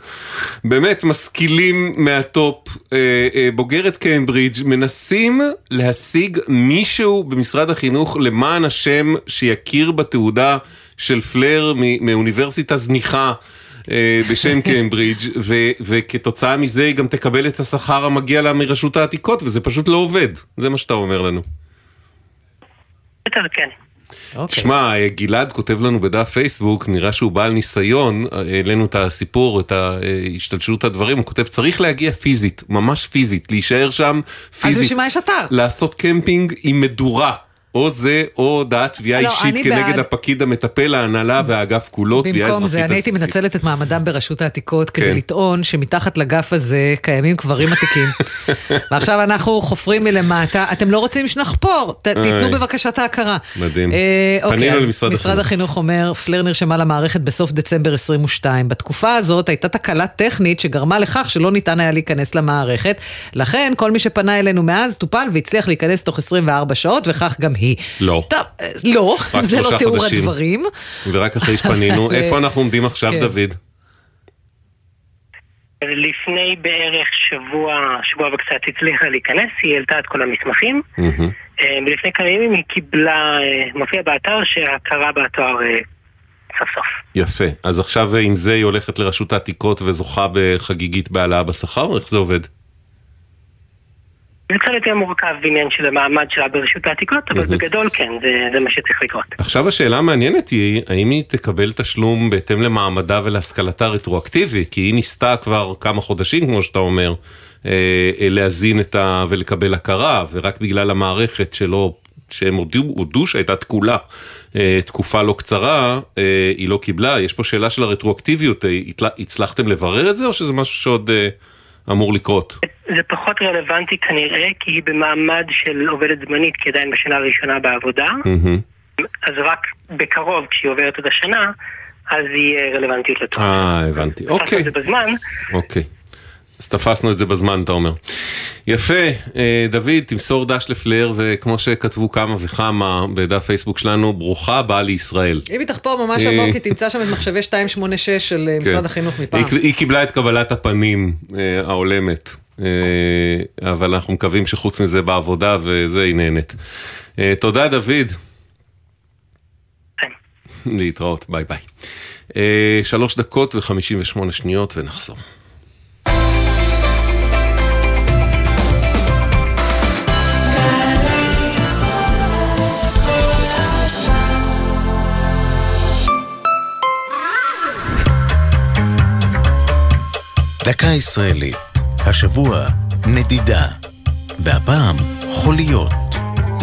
באמת משכילים מה top, אה, אה, בוגרת קיימברידג', מנסים להשיג מישהו במשרד החינוך למען השם שיכיר בתעודה של פלר מאוניברסיטה זניחה. אה, בשם קיימברידג' ו- וכתוצאה מזה היא גם תקבל את השכר המגיע לה מרשות העתיקות וזה פשוט לא עובד, זה מה שאתה אומר לנו. יותר כן. אוקיי. שמע, אה, גלעד כותב לנו בדף פייסבוק, נראה שהוא בעל ניסיון, אה, העלינו את הסיפור, את השתלשלות הדברים, הוא כותב צריך להגיע פיזית, ממש פיזית, להישאר שם אז פיזית, בשביל מה יש אתר? לעשות קמפינג עם מדורה. או זה, או הודעת תביעה לא, אישית כנגד בעד. הפקיד המטפל, ההנהלה והאגף כולו, תביעה במקום אזרחית זה, אני הייתי. מנצלת את מעמדם ברשות העתיקות כדי כן. לטעון שמתחת לגף הזה קיימים קברים עתיקים. ועכשיו אנחנו חופרים מלמטה, אתם לא רוצים שנחפור, ת- תיתנו. בבקשה את ההכרה. מדהים. אה, אוקיי, פנינו אז למשרד משרד החינוך. החינוך אומר, פלר נרשמה למערכת בסוף דצמבר 22. בתקופה הזאת הייתה תקלה טכנית שגרמה לכך שלא ניתן היה להיכנס למערכת. לכן, כל מי שפנה אלינו מאז טופל והצליח להיכנס תוך 24 שעות, וכך גם היא. לא. טוב, אה, לא, זה לא תיאור חודשים. הדברים. ורק אחרי שפנינו, אבל, איפה אנחנו עומדים עכשיו, כן. דוד? לפני בערך שבוע, שבוע וקצת הצליחה להיכנס, היא העלתה את כל המסמכים. אה, ולפני כמה ימים היא קיבלה, אה, מופיע באתר שההכרה בתואר אה, סוף סוף. יפה. אז עכשיו עם זה היא הולכת לרשות העתיקות וזוכה בחגיגית בהעלאה בשכר, או איך זה עובד? זה קצת יותר מורכב בעניין של המעמד שלה ברשות העתיקות, אבל בגדול כן, זה, זה מה שצריך לקרות. עכשיו השאלה המעניינת היא, האם היא תקבל תשלום בהתאם למעמדה ולהשכלתה רטרואקטיבי? כי היא ניסתה כבר כמה חודשים, כמו שאתה אומר, אה, אה, להזין את ה... ולקבל הכרה, ורק בגלל המערכת שלא, שהם הודו, הודו שהייתה תקולה אה, תקופה לא קצרה, היא לא קיבלה. יש פה שאלה של הרטרואקטיביות, הצל- הצלחתם לברר את זה, או שזה משהו שעוד אמור לקרות? זה פחות רלוונטי כנראה, כי היא במעמד של עובדת זמנית, כי עדיין בשנה הראשונה בעבודה. אז רק בקרוב, כשהיא עוברת עוד השנה, אז היא אה, רלוונטית לתואר. אה, הבנתי. אוקיי. את זה בזמן, אוקיי. אז תפסנו את זה בזמן, אתה אומר. יפה, אה, דוד, תמסור דש לפלר, וכמו שכתבו כמה וכמה בדף פייסבוק שלנו, ברוכה הבאה לישראל. אם היא תחפור ממש אה. עמוק, היא תמצא שם את מחשבי 286 של אה, משרד כן. החינוך מפעם. היא, קיבלה את קבלת הפנים ההולמת, אבל אנחנו מקווים שחוץ מזה בעבודה וזה היא נהנית. תודה, דוד. כן. להתראות, ביי ביי. שלוש דקות וחמישים ושמונה שניות ונחזור. דקה ישראלית. השבוע, נדידה. והפעם, חוליות.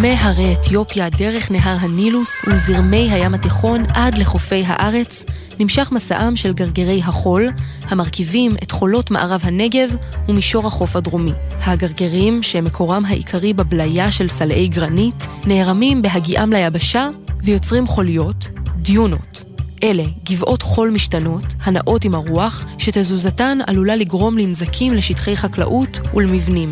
מהרי אתיופיה דרך נהר הנילוס וזרמי הים התיכון עד לחופי הארץ, נמשך מסעם של גרגרי החול, המרכיבים את חולות מערב הנגב ומישור החוף הדרומי. הגרגרים, שמקורם העיקרי בבליה של סלעי גרנית, נערמים בהגיעם ליבשה ויוצרים חוליות, דיונות. אלה גבעות חול משתנות, הנעות עם הרוח, שתזוזתן עלולה לגרום לנזקים לשטחי חקלאות ולמבנים.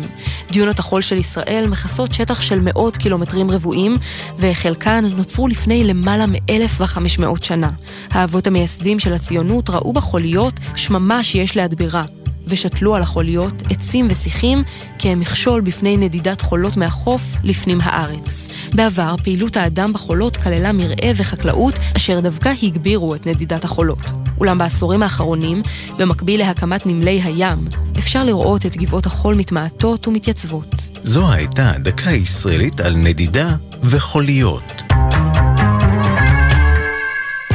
דיונות החול של ישראל מכסות שטח של מאות קילומטרים רבועים, וחלקן נוצרו לפני למעלה מ-1,500 שנה. האבות המייסדים של הציונות ראו בחוליות שממה שיש להדבירה. ושתלו על החוליות עצים ושיחים כמכשול בפני נדידת חולות מהחוף לפנים הארץ. בעבר פעילות האדם בחולות כללה מרעה וחקלאות אשר דווקא הגבירו את נדידת החולות. אולם בעשורים האחרונים, במקביל להקמת נמלי הים, אפשר לראות את גבעות החול מתמעטות ומתייצבות. זו הייתה דקה ישראלית על נדידה וחוליות.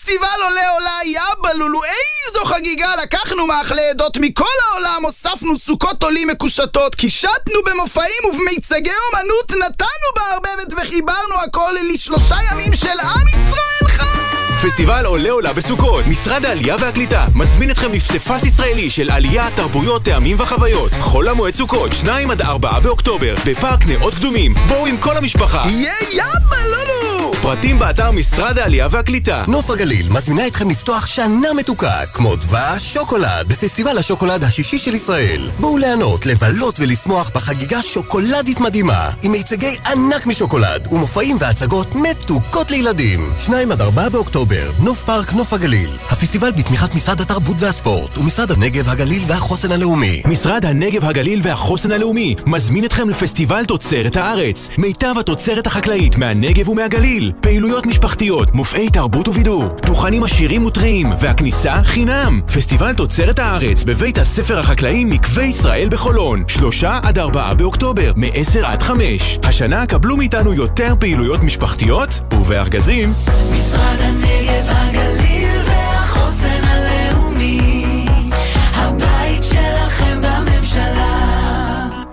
פסטיבל עולה עולה יאבא לולו, איזו חגיגה! לקחנו מאכלי עדות מכל העולם, הוספנו סוכות עולים מקושטות, קישטנו במופעים ובמיצגי אומנות, נתנו בערבבת וחיברנו הכל לשלושה ימים של עם ישראל חי! פסטיבל עולה עולה בסוכות, משרד העלייה והקליטה מזמין אתכם לפסיפס ישראלי של עלייה, תרבויות, טעמים וחוויות. חול המועד סוכות, 2 עד 4 באוקטובר, בפארק נאות קדומים. בואו עם כל המשפחה. יהיה יאבא לולו! פרטים באתר משרד העלייה והקליטה. נוף הגליל מזמינה אתכם לפתוח שנה מתוקה, כמו דבש שוקולד, בפסטיבל השוקולד השישי של ישראל. בואו ליהנות, לבלות ולשמוח בחגיגה שוקולדית מדהימה, עם מיצגי ענק משוקולד, ומופעים והצגות מתוקות לילדים. 2 עד 4 באוקטובר, נוף פארק נוף הגליל. הפסטיבל בתמיכת משרד התרבות והספורט, ומשרד הנגב, הגליל והחוסן הלאומי. משרד הנגב, הגליל והחוסן הלאומי מזמין אתכם לפסטיבל תוצרת הארץ. מיטב התוצרת החקלאית מהנגב ומהגליל. פעילויות משפחתיות, מופעי תרבות ובידור, דוכנים עשירים וטריים, והכניסה חינם. פסטיבל תוצרת הארץ בבית הספר החקלאי מקווה ישראל בחולון. שלושה עד ארבעה באוקטובר, מ-10 עד 5. השנה קבלו מאיתנו יותר פעילויות משפחתיות ובארגזים. משרד הנגב,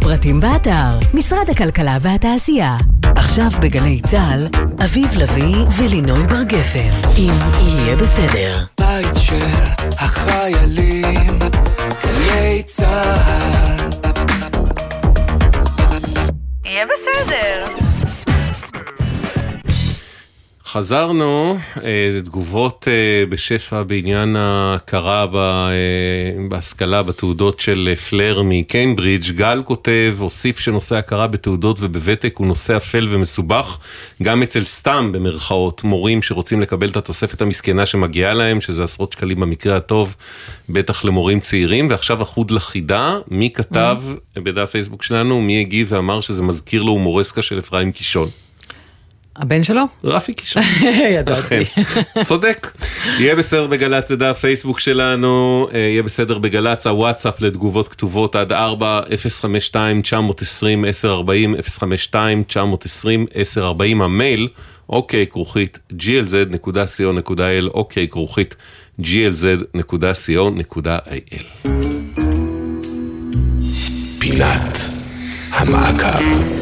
פרטים באתר, משרד הכלכלה והתעשייה. עכשיו בגלי צה"ל, אביב לביא ולינוי בר גפן, אם יהיה בסדר. בית של החיילים, גלי צה"ל. יהיה בסדר. חזרנו, אה, תגובות אה, בשפע בעניין ההכרה אה, בהשכלה, בתעודות של פלר מקיימברידג'. גל כותב, הוסיף שנושא הכרה בתעודות ובוותק הוא נושא אפל ומסובך, גם אצל סתם, במרכאות, מורים שרוצים לקבל את התוספת המסכנה שמגיעה להם, שזה עשרות שקלים במקרה הטוב, בטח למורים צעירים. ועכשיו החוד לחידה, מי כתב בדף פייסבוק שלנו, מי הגיב ואמר שזה מזכיר לו הומורסקה של אפרים קישון. הבן שלו? רפי קישון. ידעתי. צודק. יהיה בסדר בגל"צ, זה דף פייסבוק שלנו, אה, יהיה בסדר בגל"צ, הוואטסאפ לתגובות כתובות עד 4, 052 920 1040 052 920 1040 המייל, אוקיי, כרוכית, glz.co.il, אוקיי, כרוכית, glz.co.il. פינת המעקב.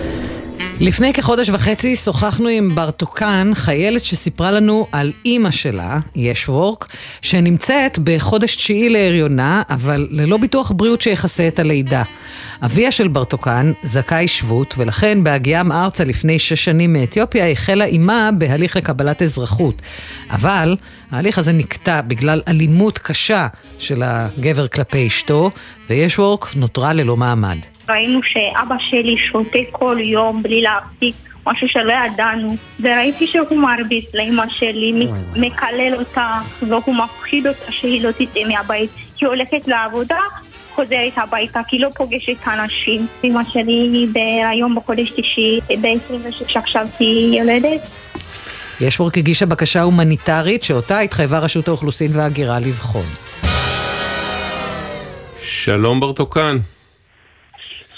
לפני כחודש וחצי שוחחנו עם ברטוקן, חיילת שסיפרה לנו על אימא שלה, ישוורק, שנמצאת בחודש תשיעי להריונה, אבל ללא ביטוח בריאות שיכסה את הלידה. אביה של ברטוקן זכאי שבות, ולכן בהגיעם ארצה לפני שש שנים מאתיופיה החלה אימה בהליך לקבלת אזרחות. אבל ההליך הזה נקטע בגלל אלימות קשה של הגבר כלפי אשתו, וישוורק נותרה ללא מעמד. ראינו שאבא שלי שותה כל יום בלי להפסיק, משהו שלא ידענו, וראיתי שהוא מרביץ לאמא שלי, מקלל אותה, והוא מפחיד אותה שהיא לא תצא מהבית. היא הולכת לעבודה, חוזרת הביתה, כי לא פוגשת אנשים. אמא שלי בהיריון בחודש תשיעי, ב-26 עכשיו היא יולדת. ישוורק הגישה בקשה הומניטרית שאותה התחייבה רשות האוכלוסין וההגירה לבחון. שלום ברטוקן,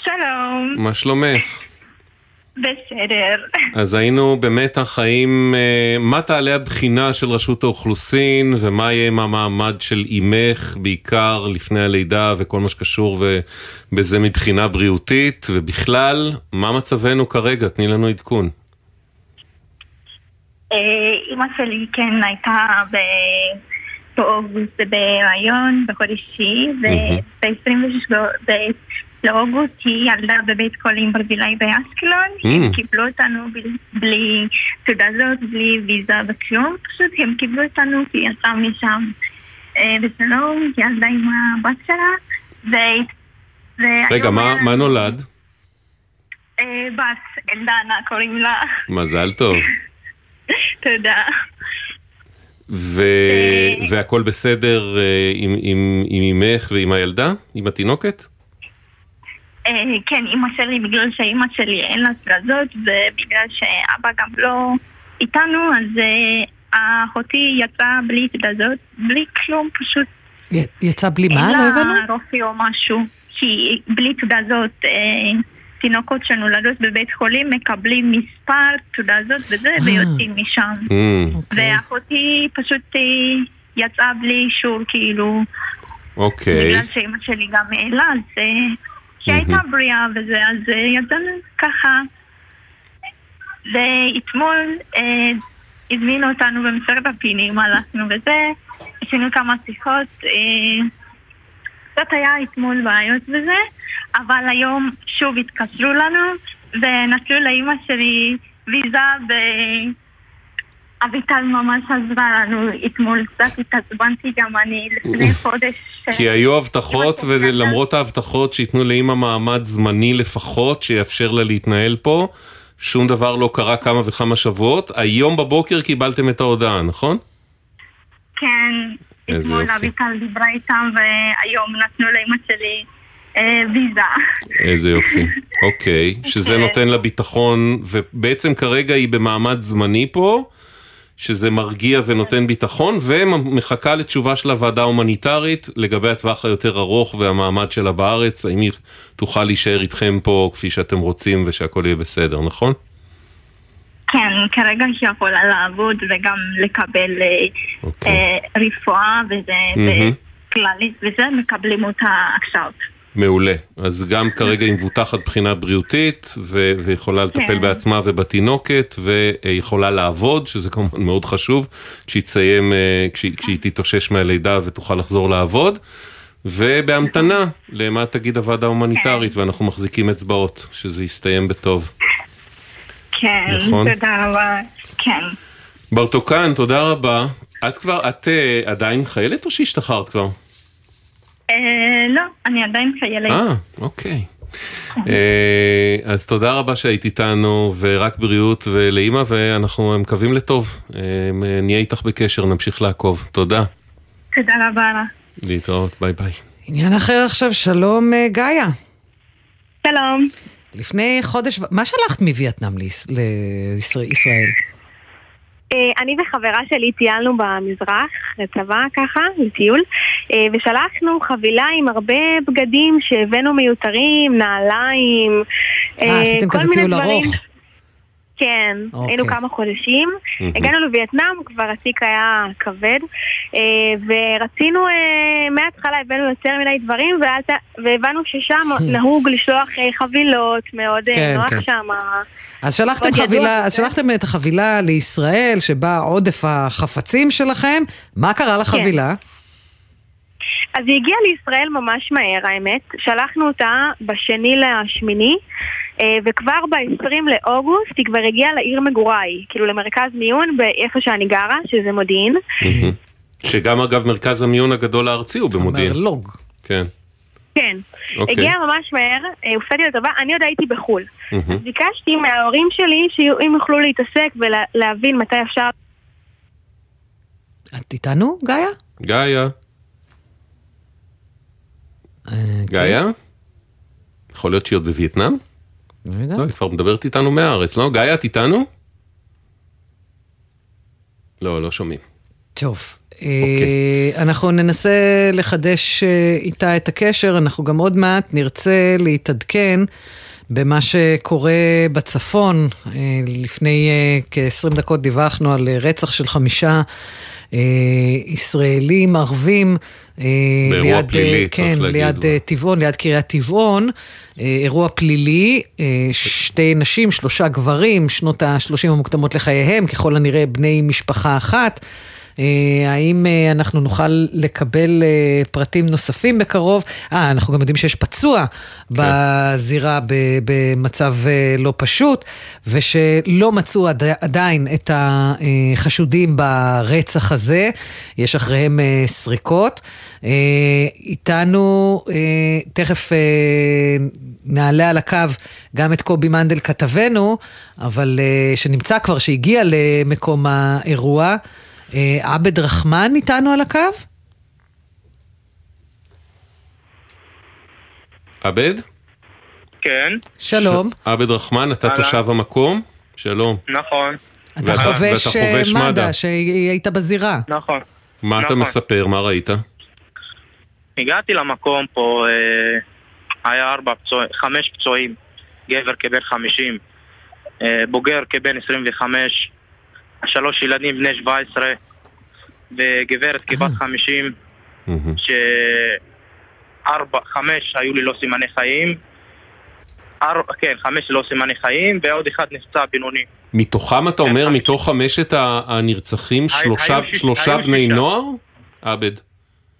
שלום, מה שלומך? בסדר. אז היינו במתח האם, אה, מה תעלה הבחינה של רשות האוכלוסין ומה יהיה עם המעמד של אימך, בעיקר לפני הלידה וכל מה שקשור בזה מבחינה בריאותית, ובכלל, מה מצבנו כרגע? תני לנו עדכון. אה, אימא שלי כן הייתה ב- באוגוסט בהיריון בחודש תשיעי, וב-26 לאוגוסט היא ילדה בבית חולים ברזילי באשקלון, הם Mm. קיבלו אותנו בלי- בלי תעודה זאת, בלי ויזה וכלום, פשוט הם קיבלו אותנו כי יצאנו משם אה, בשלום, היא ילדה עם הבת שלה, ו- רגע, מה, היה- מה נולד? אה, בת, אלדנה קוראים לה, מזל טוב. תודה. ו... והכל בסדר אה, עם, עם, עם אמך ועם הילדה? עם התינוקת? אה, כן, אימא שלי, בגלל שאימא שלי אין לה סרזות ובגלל שאבא גם לא איתנו, אז אה, אחותי יצאה בלי סרזות, בלי כלום, פשוט י- יצא בלי מה? אין לא לה הבנו? רופא או משהו, כי בלי תעודות, אה, תינוקות שנולדות בבית חולים מקבלים מספר תעודות וזה, אה. ויוצאים משם. Mm, ואחותי פשוט אה, יצאה בלי אישור, כאילו, אוקיי. בגלל שאימא שלי גם העלה, אז הייתה בריאה וזה, אז אה, יצאנו ככה. ואתמול אה, הזמינו אותנו במשרד הפנים, הלכנו וזה, עשינו כמה שיחות. אה, קצת היה אתמול בעיות בזה, אבל היום שוב התקשרו לנו ונתנו לאימא שלי ויזה ו... אביטל ממש עזרה לנו אתמול, קצת התעצבנתי גם אני לפני חודש. כי היו הבטחות, ולמרות ההבטחות שייתנו לאמא מעמד זמני לפחות, שיאפשר לה להתנהל פה, שום דבר לא קרה כמה וכמה שבועות. היום בבוקר קיבלתם את ההודעה, נכון? כן, אתמול. אביטל דיברה איתם והיום נתנו לאמא שלי אה, ויזה. איזה יופי. אוקיי, שזה כן. נותן לה ביטחון, ובעצם כרגע היא במעמד זמני פה, שזה מרגיע ונותן ביטחון, ומחכה לתשובה של הוועדה ההומניטרית לגבי הטווח היותר ארוך והמעמד שלה בארץ, האם היא תוכל להישאר איתכם פה כפי שאתם רוצים ושהכול יהיה בסדר, נכון? כן, כרגע היא יכולה לעבוד וגם לקבל אה, אוקיי. אה, רפואה וזה, מהמם. וכללית וזה, מקבלים אותה עכשיו. מעולה. אז גם כרגע היא מבוטחת מבחינה בריאותית, ו- ויכולה לטפל כן. בעצמה ובתינוקת, ויכולה לעבוד, שזה כמובן מאוד חשוב, כשהיא תסיים, אה, כשהיא, כשהיא תתאושש מהלידה ותוכל לחזור לעבוד. ובהמתנה למה תגיד הוועדה ההומניטרית, ואנחנו מחזיקים אצבעות, שזה יסתיים בטוב. כן, נכון. תודה רבה. כן. ברטוקן, תודה רבה. את כבר, את אה, עדיין חיילת או שהשתחררת כבר? אה, לא, אני עדיין חיילת. אה, אוקיי. אה, אז תודה רבה שהיית איתנו, ורק בריאות ולאימא, ואנחנו מקווים לטוב. אה, נהיה איתך בקשר, נמשיך לעקוב. תודה. תודה רבה. להתראות, ביי ביי. עניין אחר עכשיו, שלום גאיה. שלום. לפני חודש, מה שלחת מווייטנאם ליש- לישראל? אה, אני וחברה שלי טיילנו במזרח, לצבא ככה, לטיול, אה, ושלחנו חבילה עם הרבה בגדים שהבאנו מיותרים, נעליים, אה, עשיתם כל כזה מיני טיול דברים. ארוך. כן, אוקיי. היינו כמה חודשים, מהמם. הגענו לווייטנאם, כבר התיק היה כבד, אה, ורצינו, אה, מההתחלה הבאנו יותר מדי דברים, ואל ת- והבנו ששם נהוג לשלוח אה, חבילות, מאוד כן, נוח כן. שם. אז שלחתם חבילה, אז. שלחתם את החבילה לישראל, שבה עודף החפצים שלכם. מה קרה כן. לחבילה? אז היא הגיעה לישראל ממש מהר, האמת. שלחנו אותה בשני לשמיני, וכבר ב-20 לאוגוסט היא כבר הגיעה לעיר מגוריי, כאילו למרכז מיון באיפה שאני גרה, שזה מודיעין. שגם אגב מרכז המיון הגדול הארצי הוא במודיעין. מרלוג. כן. כן. אוקיי. הגיעה ממש מהר, אה, הופתעתי לטובה, אני עוד הייתי בחו"ל. אז ביקשתי מההורים שלי שאם יוכלו להתעסק ולהבין מתי אפשר... את איתנו, גאיה? גאיה. אה, גאיה? יכול להיות שהיא עוד בווייטנאם? לא יודע. לא, היא כבר מדברת איתנו מהארץ, לא? גאיה, את איתנו? לא, לא שומעים. טוב. אוקיי. אה, אנחנו ננסה לחדש אה, איתה את הקשר, אנחנו גם עוד מעט נרצה להתעדכן במה שקורה בצפון. אה, לפני אה, כ-20 דקות דיווחנו על רצח של חמישה ישראלים ערבים. אה, באירוע ליד, פלילי, אה, צריך כן, להגיד. ליד אה, טבעון, ליד קריית טבעון, אירוע פלילי, שתי נשים, שלושה גברים, שנות ה-30 המוקדמות לחייהם, ככל הנראה בני משפחה אחת. אה, האם אה, אנחנו נוכל לקבל אה, פרטים נוספים בקרוב? אה, אנחנו גם יודעים שיש פצוע בזירה ב- במצב לא פשוט, ושלא מצאו עד- עדיין את החשודים ברצח הזה, יש אחריהם סריקות. איתנו, תכף נעלה על הקו גם את קובי מנדל כתבנו, אבל שנמצא כבר, שהגיע למקום האירוע. אה, עבד רחמן איתנו על הקו? עבד? כן, שלום. עבד רחמן, אתה. תושב המקום? שלום. נכון. אתה חובש אה, מד"א. מד"א, שהיית בזירה. נכון. מה אתה נכון. מספר? מה ראית? הגעתי למקום פה, אה, היה ארבע פצוע, חמש פצועים, גבר כבן חמישים, בוגר כבן עשרים וחמש, שלוש ילדים בני שבע עשרה, וגברת כבת חמישים, שארבע, חמש היו לי לא סימני חיים, ארבע, כן, חמש ללא סימני חיים, ועוד אחד נפצע בינוני. מתוכם אתה אומר, מתוך חמשת הנרצחים, שלושה- בני שישה. נוער? עבד.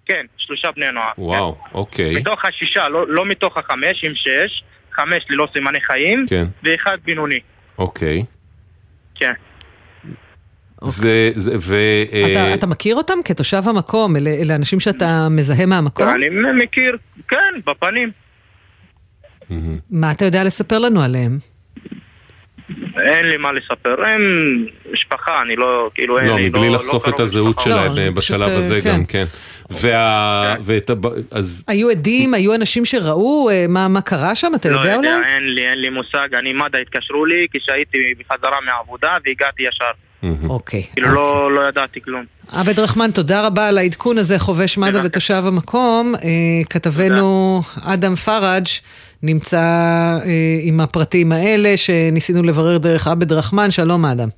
כן, שלושה בני נוער. וואו, אוקיי. מתוך השישה, לא, לא מתוך החמש, עם שש, חמש ללא סימני חיים, כן. ואחד בינוני. אוקיי. כן. ו... זה- ו... אתה, אה, אתה מכיר אותם כתושב המקום? אלה, אלה אנשים שאתה מזהה מהמקום? אני מכיר, כן, בפנים. מה אתה יודע לספר לנו עליהם? אין לי מה לספר. הם משפחה, אני לא, כאילו, אין לא, לי, מבלי לא, לחשוף לא את הזהות משפחה. שלהם לא, אה, בשלב פשוט, הזה אה, גם, כן. כן. וה... ואת ה... אז... היו עדים? היו אנשים שראו? אה, מה, מה קרה שם? אתה לא יודע אולי? יודע, אין לי, אין לי מושג. אני, מד"א התקשרו לי כשהייתי בחזרה מהעבודה והגעתי ישר. אוקיי. כאילו, לא, לא ידעתי כלום. עבד רחמן, תודה רבה על העדכון הזה, חובש מד"א ותושב המקום. אה, כתבנו אדם פראג' נמצא אה, עם הפרטים האלה שניסינו לברר דרך עבד רחמן. שלום אדם.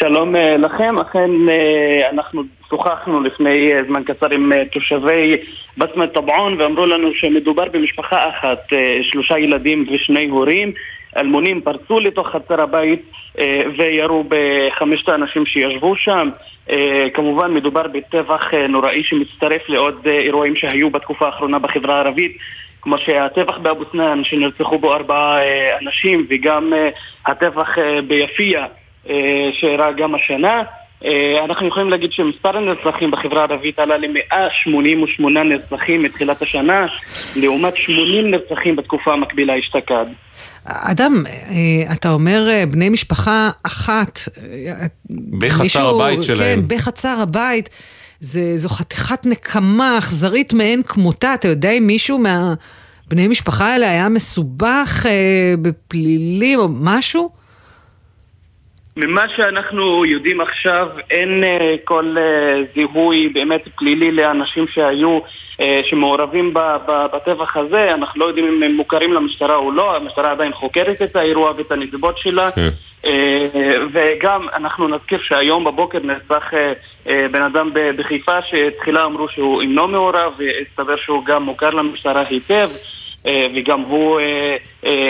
שלום אה, לכם, אכן אה, אנחנו שוחחנו לפני אה, זמן קצר עם תושבי בסמת טבעון ואמרו לנו שמדובר במשפחה אחת, שלושה ילדים ושני הורים. אלמונים פרצו לתוך חצר הבית אה, וירו בחמשת האנשים שישבו שם. אה, כמובן מדובר בטבח אה, נוראי שמצטרף לעוד אירועים שהיו בתקופה האחרונה בחברה הערבית. כמו שהטבח באבו סנאן שנרצחו בו ארבעה אנשים וגם הטבח ביפיע שאירע גם השנה. אה, אנחנו יכולים להגיד שמספר הנרצחים בחברה הערבית עלה ל-188 נרצחים מתחילת השנה, לעומת 80 נרצחים בתקופה המקבילה אשתקד. אדם, אה, אתה אומר אה, בני משפחה אחת. בחצר מישהו- הבית שלהם. כן, בחצר הבית. זה, זו חתיכת נקמה אכזרית מאין כמותה. אתה יודע אם מישהו מהבני משפחה האלה היה מסובך אה, בפלילים או משהו? ממה שאנחנו יודעים עכשיו, אין אה, כל אה, זיהוי באמת פלילי לאנשים שהיו, אה, שמעורבים ב- ב- בטבח הזה. אנחנו לא יודעים אם הם מוכרים למשטרה או לא, המשטרה עדיין חוקרת את האירוע ואת הנסיבות שלה. אה, וגם אנחנו נזכיר שהיום בבוקר נרצח אה, אה, בן אדם בחיפה שתחילה אמרו שהוא אינו מעורב, והסתבר שהוא גם מוכר למשטרה היטב. וגם הוא,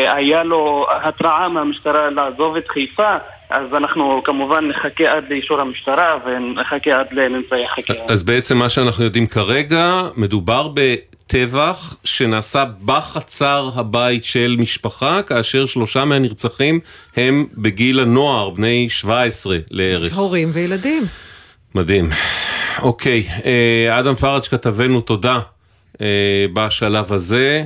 היה לו התראה מהמשטרה לעזוב את חיפה, אז אנחנו כמובן נחכה עד לאישור המשטרה ונחכה עד לממצאי החקירה. אז בעצם מה שאנחנו יודעים כרגע, מדובר בטבח שנעשה בחצר הבית של משפחה, כאשר שלושה מהנרצחים הם בגיל הנוער, בני 17 לערך. הורים וילדים. מדהים. אוקיי, אה, אדם פראג' כתבנו, תודה אה, בשלב הזה.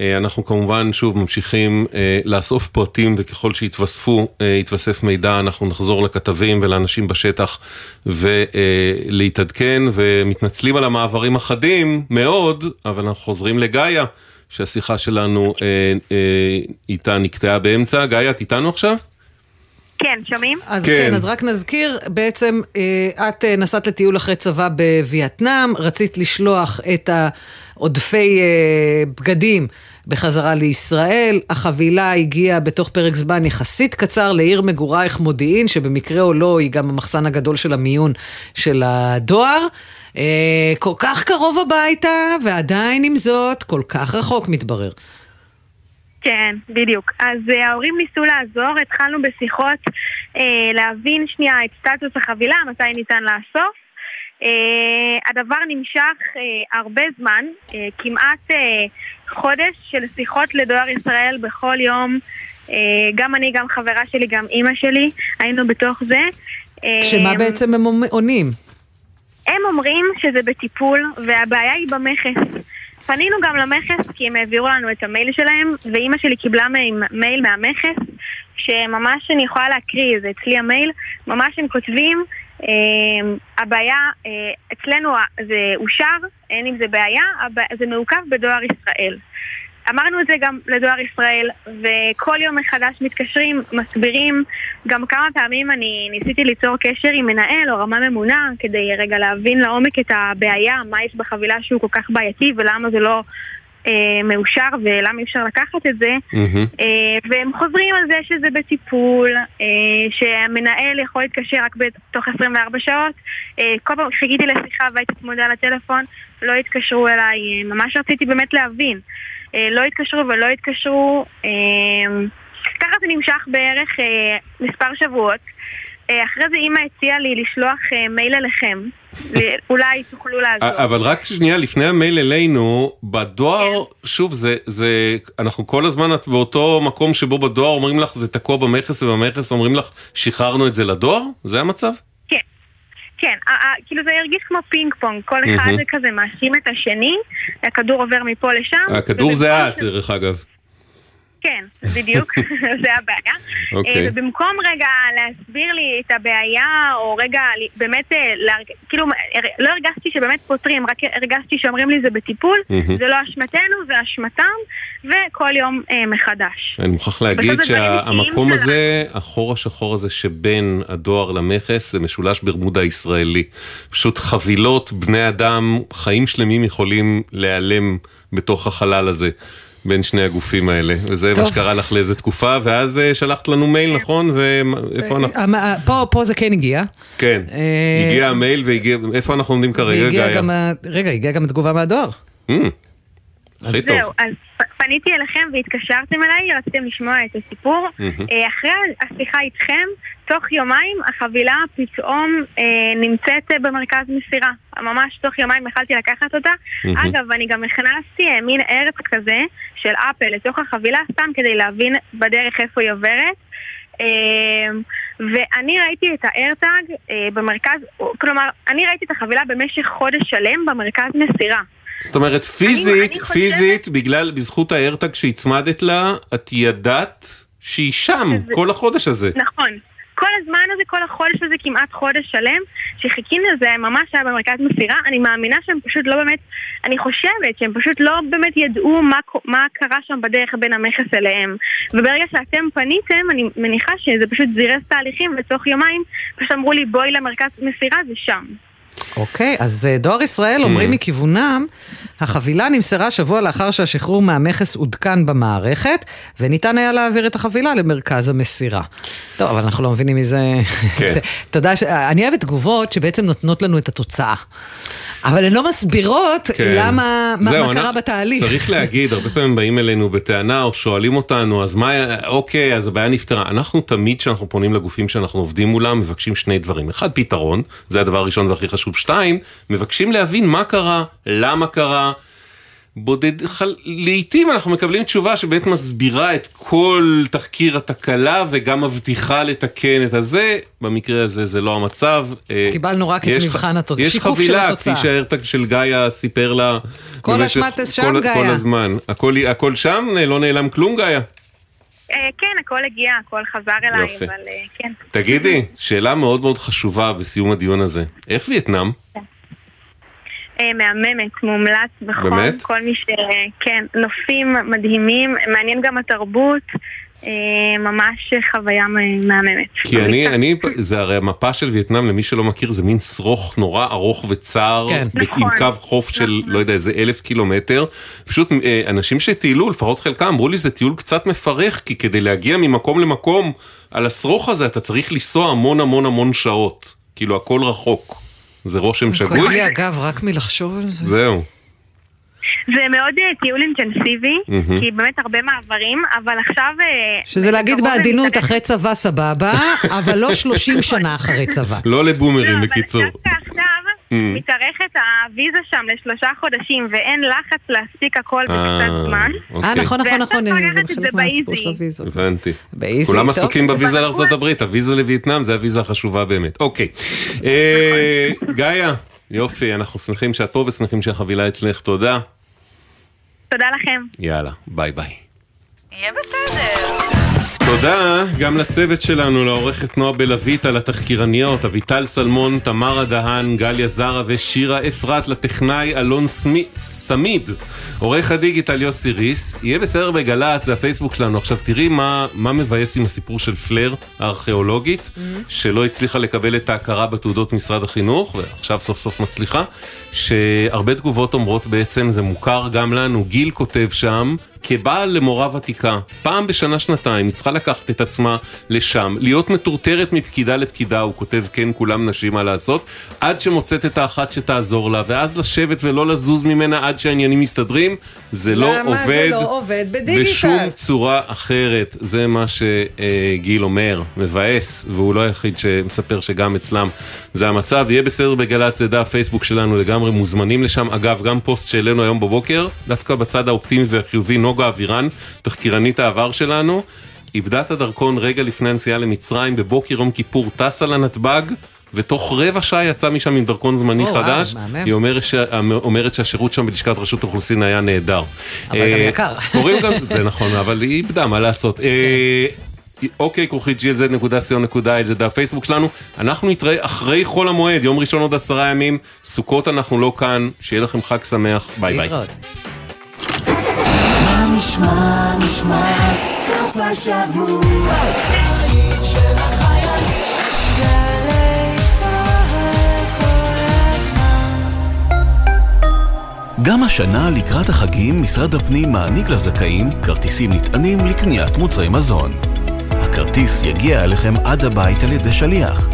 אה, אנחנו כמובן שוב ממשיכים אה, לאסוף פרטים וככל שיתווספו, אה, יתווסף מידע, אנחנו נחזור לכתבים ולאנשים בשטח ולהתעדכן ומתנצלים על המעברים החדים מאוד, אבל אנחנו חוזרים לגאיה, שהשיחה שלנו אה, אה, איתה נקטעה באמצע. גאיה, את איתנו עכשיו? כן, שומעים? אז כן. כן, אז רק נזכיר, בעצם אה, את נסעת לטיול אחרי צבא בווייטנאם, רצית לשלוח את העודפי אה, בגדים בחזרה לישראל, החבילה הגיעה בתוך פרק זמן יחסית קצר לעיר מגורייך מודיעין, שבמקרה או לא היא גם המחסן הגדול של המיון של הדואר. אה, כל כך קרוב הביתה, ועדיין עם זאת, כל כך רחוק מתברר. כן, בדיוק. אז uh, ההורים ניסו לעזור, התחלנו בשיחות uh, להבין שנייה את סטטוס החבילה, מתי ניתן לאסוף. Uh, הדבר נמשך uh, הרבה זמן, uh, כמעט חודש של שיחות לדואר ישראל בכל יום. גם אני, גם חברה שלי, גם אימא שלי, היינו בתוך זה. שמה בעצם הם עונים? הם אומרים שזה בטיפול, והבעיה היא במכס. פנינו גם למכס כי הם העבירו לנו את המייל שלהם, ואימא שלי קיבלה מייל מהמכס, שממש אני יכולה להקריא, זה אצלי המייל, ממש הם כותבים, אה, הבעיה, אה, אצלנו זה אושר, אין עם זה בעיה, זה מעוכב בדואר ישראל. אמרנו את זה גם לדואר ישראל, וכל יום מחדש מתקשרים, מסבירים. גם כמה פעמים אני ניסיתי ליצור קשר עם מנהל או רמה ממונה, כדי רגע להבין לעומק את הבעיה, מה יש בחבילה שהוא כל כך בעייתי, ולמה זה לא מאושר, ולמה אי אפשר לקחת את זה. Mm-hmm. אה, והם חוזרים על זה שזה בטיפול, אה, שהמנהל יכול להתקשר רק בתוך 24 שעות. אה, כל פעם חיכיתי לשיחה והייתי צמודה לטלפון, לא התקשרו אליי, אה, ממש רציתי באמת להבין. לא התקשרו ולא התקשרו. ככה זה נמשך בערך מספר שבועות. אחרי זה אימא הציעה לי לשלוח מייל אליכם, אולי תוכלו לעזור. אבל רק שנייה לפני המייל אלינו, בדואר, שוב, זה, זה, אנחנו כל הזמן באותו מקום שבו בדואר אומרים לך זה תקוע במכס ובמכס אומרים לך שחררנו את זה לדואר? זה המצב? כן. כן, כאילו זה הרגיש כמו פינג פונג, כל אחד כזה מאשים את השני, הכדור עובר מפה לשם. הכדור זה את, דרך אגב. כן, בדיוק, זה הבעיה. אוקיי. ובמקום רגע להסביר לי את הבעיה, או רגע באמת, כאילו, לא הרגשתי שבאמת פותרים, רק הרגשתי שאומרים לי זה בטיפול, זה לא אשמתנו, זה אשמתם, וכל יום מחדש. אני מוכרח להגיד שהמקום הזה, החור השחור הזה שבין הדואר למכס, זה משולש ברמודה הישראלי. פשוט חבילות, בני אדם, חיים שלמים יכולים להיעלם בתוך החלל הזה. בין שני הגופים האלה, וזה טוב. מה שקרה לך לאיזה תקופה, ואז אה, שלחת לנו מייל, נכון? ואיפה אנחנו... אה, מה, פה, פה זה כן הגיע. כן, אה, הגיע המייל והגיע, איפה אנחנו עומדים כרגע, רגע, הגיעה גם התגובה מהדואר. הכי טוב. זהו, אז פניתי אליכם והתקשרתם אליי, רציתם לשמוע את הסיפור. אה, אחרי השיחה איתכם, תוך יומיים החבילה פתאום אה, נמצאת אה, במרכז מסירה. ממש תוך יומיים יכלתי לקחת אותה. אגב, אני גם הכנסתי אה, מין ארץ כזה של אפל לתוך החבילה, סתם כדי להבין בדרך איפה היא עוברת. אה, ואני ראיתי את האיירטאג אה, במרכז, כלומר, אני ראיתי את החבילה במשך חודש שלם במרכז מסירה. זאת אומרת, פיזית, פיזית, בגלל, בזכות האיירטג שהצמדת לה, את ידעת שהיא שם כל החודש הזה. נכון. כל הזמן הזה, כל החודש הזה, כמעט חודש שלם, שחיכינו לזה, ממש היה במרכז מסירה, אני מאמינה שהם פשוט לא באמת, אני חושבת שהם פשוט לא באמת ידעו מה, מה קרה שם בדרך בין המכס אליהם. וברגע שאתם פניתם, אני מניחה שזה פשוט זירז תהליכים, ותוך יומיים פשוט אמרו לי בואי למרכז מסירה, זה שם. אוקיי, אז אה, דואר ישראל Mm. אומרים מכיוונם, החבילה נמסרה שבוע לאחר שהשחרור מהמכס עודכן במערכת, וניתן היה להעביר את החבילה למרכז המסירה. טוב, אבל אנחנו לא מבינים מזה... כן. תודה, ש... אני אוהבת תגובות שבעצם נותנות לנו את התוצאה. אבל הן לא מסבירות כן. למה, מה, זהו, מה קרה אנחנו- בתהליך. צריך להגיד, הרבה פעמים באים אלינו בטענה או שואלים אותנו, אז מה, אוקיי, אז הבעיה נפתרה. אנחנו תמיד כשאנחנו פונים לגופים שאנחנו עובדים מולם, מבקשים שני דברים. אחד, פתרון, זה הדבר הראשון והכי חשוב. שתיים, מבקשים להבין מה קרה, למה קרה. בודד, חל... לעתים אנחנו מקבלים תשובה שבאמת מסבירה את כל תחקיר התקלה וגם מבטיחה לתקן את הזה, במקרה הזה זה לא המצב. אה, קיבלנו רק את מבחן ח- התוצ- יש חבילה, התוצאה. כפי שהארטג של גאיה סיפר לה כל אשמת שם, כל, גאיה. כל הזמן. הכל, הכל שם? לא נעלם כלום גאיה? אה, כן, הכל הגיע, הכל חזר אליי, יופי. אבל אה, כן. תגידי, שאלה מאוד מאוד חשובה בסיום הדיון הזה. איך וייטנאם? אה, מהממת, מומלץ בחום. באמת? כל מי ש... כן, נופים מדהימים, מעניין גם התרבות, ממש חוויה מהממת. כי אני, אני, זה הרי המפה של וייטנאם, למי שלא מכיר, זה מין שרוך נורא ארוך וצר, כן. ב- עם נכון. קו חוף של, לא יודע, איזה אלף קילומטר. פשוט אה, אנשים שטיילו, לפחות חלקם, אמרו לי זה טיול קצת מפרך, כי כדי להגיע ממקום למקום על השרוך הזה, אתה צריך לנסוע המון המון המון שעות. כאילו, הכל רחוק. זה רושם כואב שגוי? לי הגב רק מלחשוב על זה. זהו. זה מאוד אה, טיול אינטנסיבי, מהמם. כי באמת הרבה מעברים, אבל עכשיו... אה, שזה להגיד בעדינות, אחרי צבא סבבה, אבל לא 30 שנה אחרי צבא. לא לבומרים, בקיצור. עכשיו Mm. מתארכת הוויזה שם לשלושה חודשים, ואין לחץ להפסיק הכל בקצת אה, זמן. אוקיי. אה, נכון, נכון, נכון, זה חלק מהסיפור של. הוויזות. הבנתי. באיזי, כולם. עסוקים בוויזה לארצות הברית, הוויזה לווייטנאם זה הוויזה החשובה באמת. אוקיי. אה, גאיה, יופי, אנחנו שמחים שאת פה ושמחים שהחבילה אצלך, תודה. תודה לכם. יאללה, ביי ביי. יהיה בסדר. תודה גם לצוות שלנו, לעורכת נועה בלוויטה, לתחקירניות, אביטל סלמון, תמרה דהן, גליה זרה ושירה אפרת, לטכנאי אלון סמי, סמיד, עורך הדיגיטל יוסי ריס, יהיה בסדר בגל"צ, זה הפייסבוק שלנו. עכשיו תראי מה, מה מבאס עם הסיפור של פלר, הארכיאולוגית, שלא הצליחה לקבל את ההכרה בתעודות משרד החינוך, ועכשיו סוף סוף מצליחה, שהרבה תגובות אומרות בעצם זה מוכר גם לנו, גיל כותב שם, כבעל למורה ותיקה, פעם בשנה שנתיים היא צריכה לקחת את עצמה לשם, להיות מטורטרת מפקידה לפקידה, הוא כותב כן כולם נשים מה לעשות, עד שמוצאת את האחת שתעזור לה, ואז לשבת ולא לזוז ממנה עד שהעניינים מסתדרים, זה לא למה עובד. זה לא עובד בדיגיטל? בשום צורה אחרת, זה מה שגיל אומר, מבאס, והוא לא היחיד שמספר שגם אצלם זה המצב. יהיה בסדר בגל"צ, זה דף פייסבוק שלנו לגמרי מוזמנים לשם. אגב, גם פוסט שהעלינו היום בבוקר, דווקא בצד האופטימי והחיובי, נוגה אבירן, תחקירנית העבר שלנו, איבדה את הדרכון רגע לפני הנסיעה למצרים, בבוקר יום כיפור טסה לנתב"ג. ותוך רבע שעה יצא משם עם דרכון זמני או, חדש, מהמם. היא אומרת, ש... אומרת שהשירות שם בלשכת רשות האוכלוסין היה נהדר. אבל גם אה, יקר. קוראים גם, זה נכון, אבל היא איבדה, מה לעשות. אה, אוקיי, כרוכית glz.co.il זה דף פייסבוק שלנו. אנחנו נתראה אחרי חול המועד, יום ראשון עוד עשרה ימים, סוכות אנחנו לא כאן, שיהיה לכם חג שמח, ביי ביי. נשמע, נשמע, סוף השבוע, הבית של. גם השנה לקראת החגים משרד הפנים מעניק לזכאים כרטיסים נטענים לקניית מוצרי מזון. הכרטיס יגיע אליכם עד הבית על ידי שליח.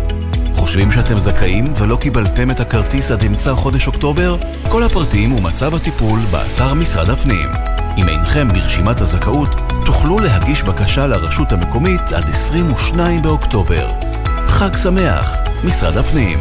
חושבים שאתם זכאים ולא קיבלתם את הכרטיס עד אמצע חודש אוקטובר? כל הפרטים ומצב הטיפול באתר משרד הפנים. אם אינכם ברשימת הזכאות, תוכלו להגיש בקשה לרשות המקומית עד 22 באוקטובר. חג שמח, משרד הפנים.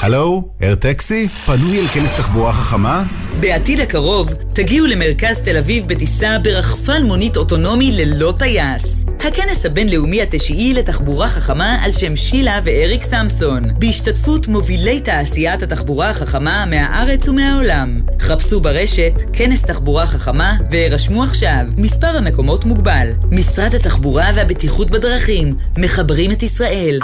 הלו, ארטקסי? פנוי אל כנס תחבורה חכמה? בעתיד הקרוב תגיעו למרכז תל אביב בטיסה ברחפן מונית אוטונומי ללא טייס. הכנס הבינלאומי התשיעי לתחבורה חכמה על שם שילה ואריק סמסון, בהשתתפות מובילי תעשיית התחבורה החכמה מהארץ ומהעולם. חפשו ברשת כנס תחבורה חכמה והירשמו עכשיו. מספר המקומות מוגבל. משרד התחבורה והבטיחות בדרכים, מחברים את ישראל.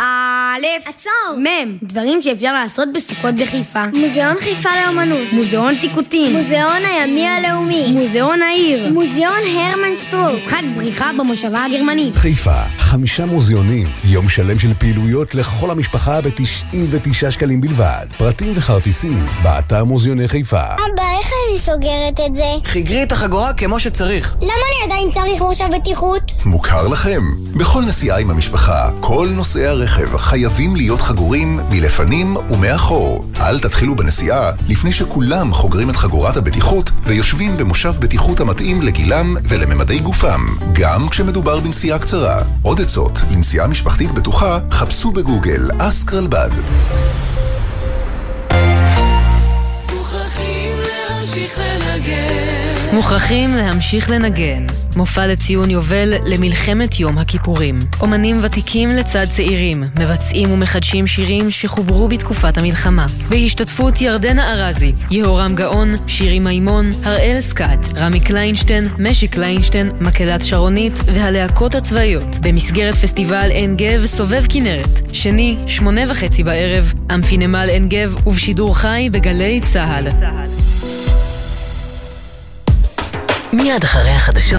א', עצור, מ', דברים שאפשר לעשות בסוכות בחיפה. מוזיאון חיפה לאמנות. מוזיאון טיקוטין. מוזיאון הימי הלאומי. מוזיאון העיר. מוזיאון הרמן שטרוק. משחק בריחה במושבה הגרמנית. חיפה, חמישה מוזיאונים, יום שלם של פעילויות לכל המשפחה ב-99 שקלים בלבד. פרטים וכרטיסים, באתר מוזיאוני חיפה. אבא, איך אני סוגרת את זה? חיגרי את החגורה כמו שצריך. למה אני עדיין צריך מושב בטיחות? מוכר לכם? בכל נסיעה עם המשפחה, כל נוסעי הרכב חייבים להיות חגורים מלפנים ומאחור. אל תתחילו בנסיעה לפני שכולם חוגרים את חגורת הבטיחות ויושבים במושב בטיחות המתאים לגילם ולממדי גופם, גם כשמדובר בנסיעה קצרה. עוד עצות לנסיעה משפחתית בטוחה, חפשו בגוגל אסק רלב"ד. מוכרחים להמשיך לנגן. מוכרחים להמשיך לנגן. מופע לציון יובל למלחמת יום הכיפורים. אומנים ותיקים לצד צעירים, מבצעים ומחדשים שירים שחוברו בתקופת המלחמה. בהשתתפות ירדנה ארזי, יהורם גאון, שירי מימון, הראל סקאט, רמי קליינשטיין, משי קליינשטיין, מקהלת שרונית והלהקות הצבאיות. במסגרת פסטיבל עין גב סובב כנרת. שני, שמונה וחצי בערב, אמפינמל עין גב ובשידור חי בגלי צה"ל. מיד אחרי החדשות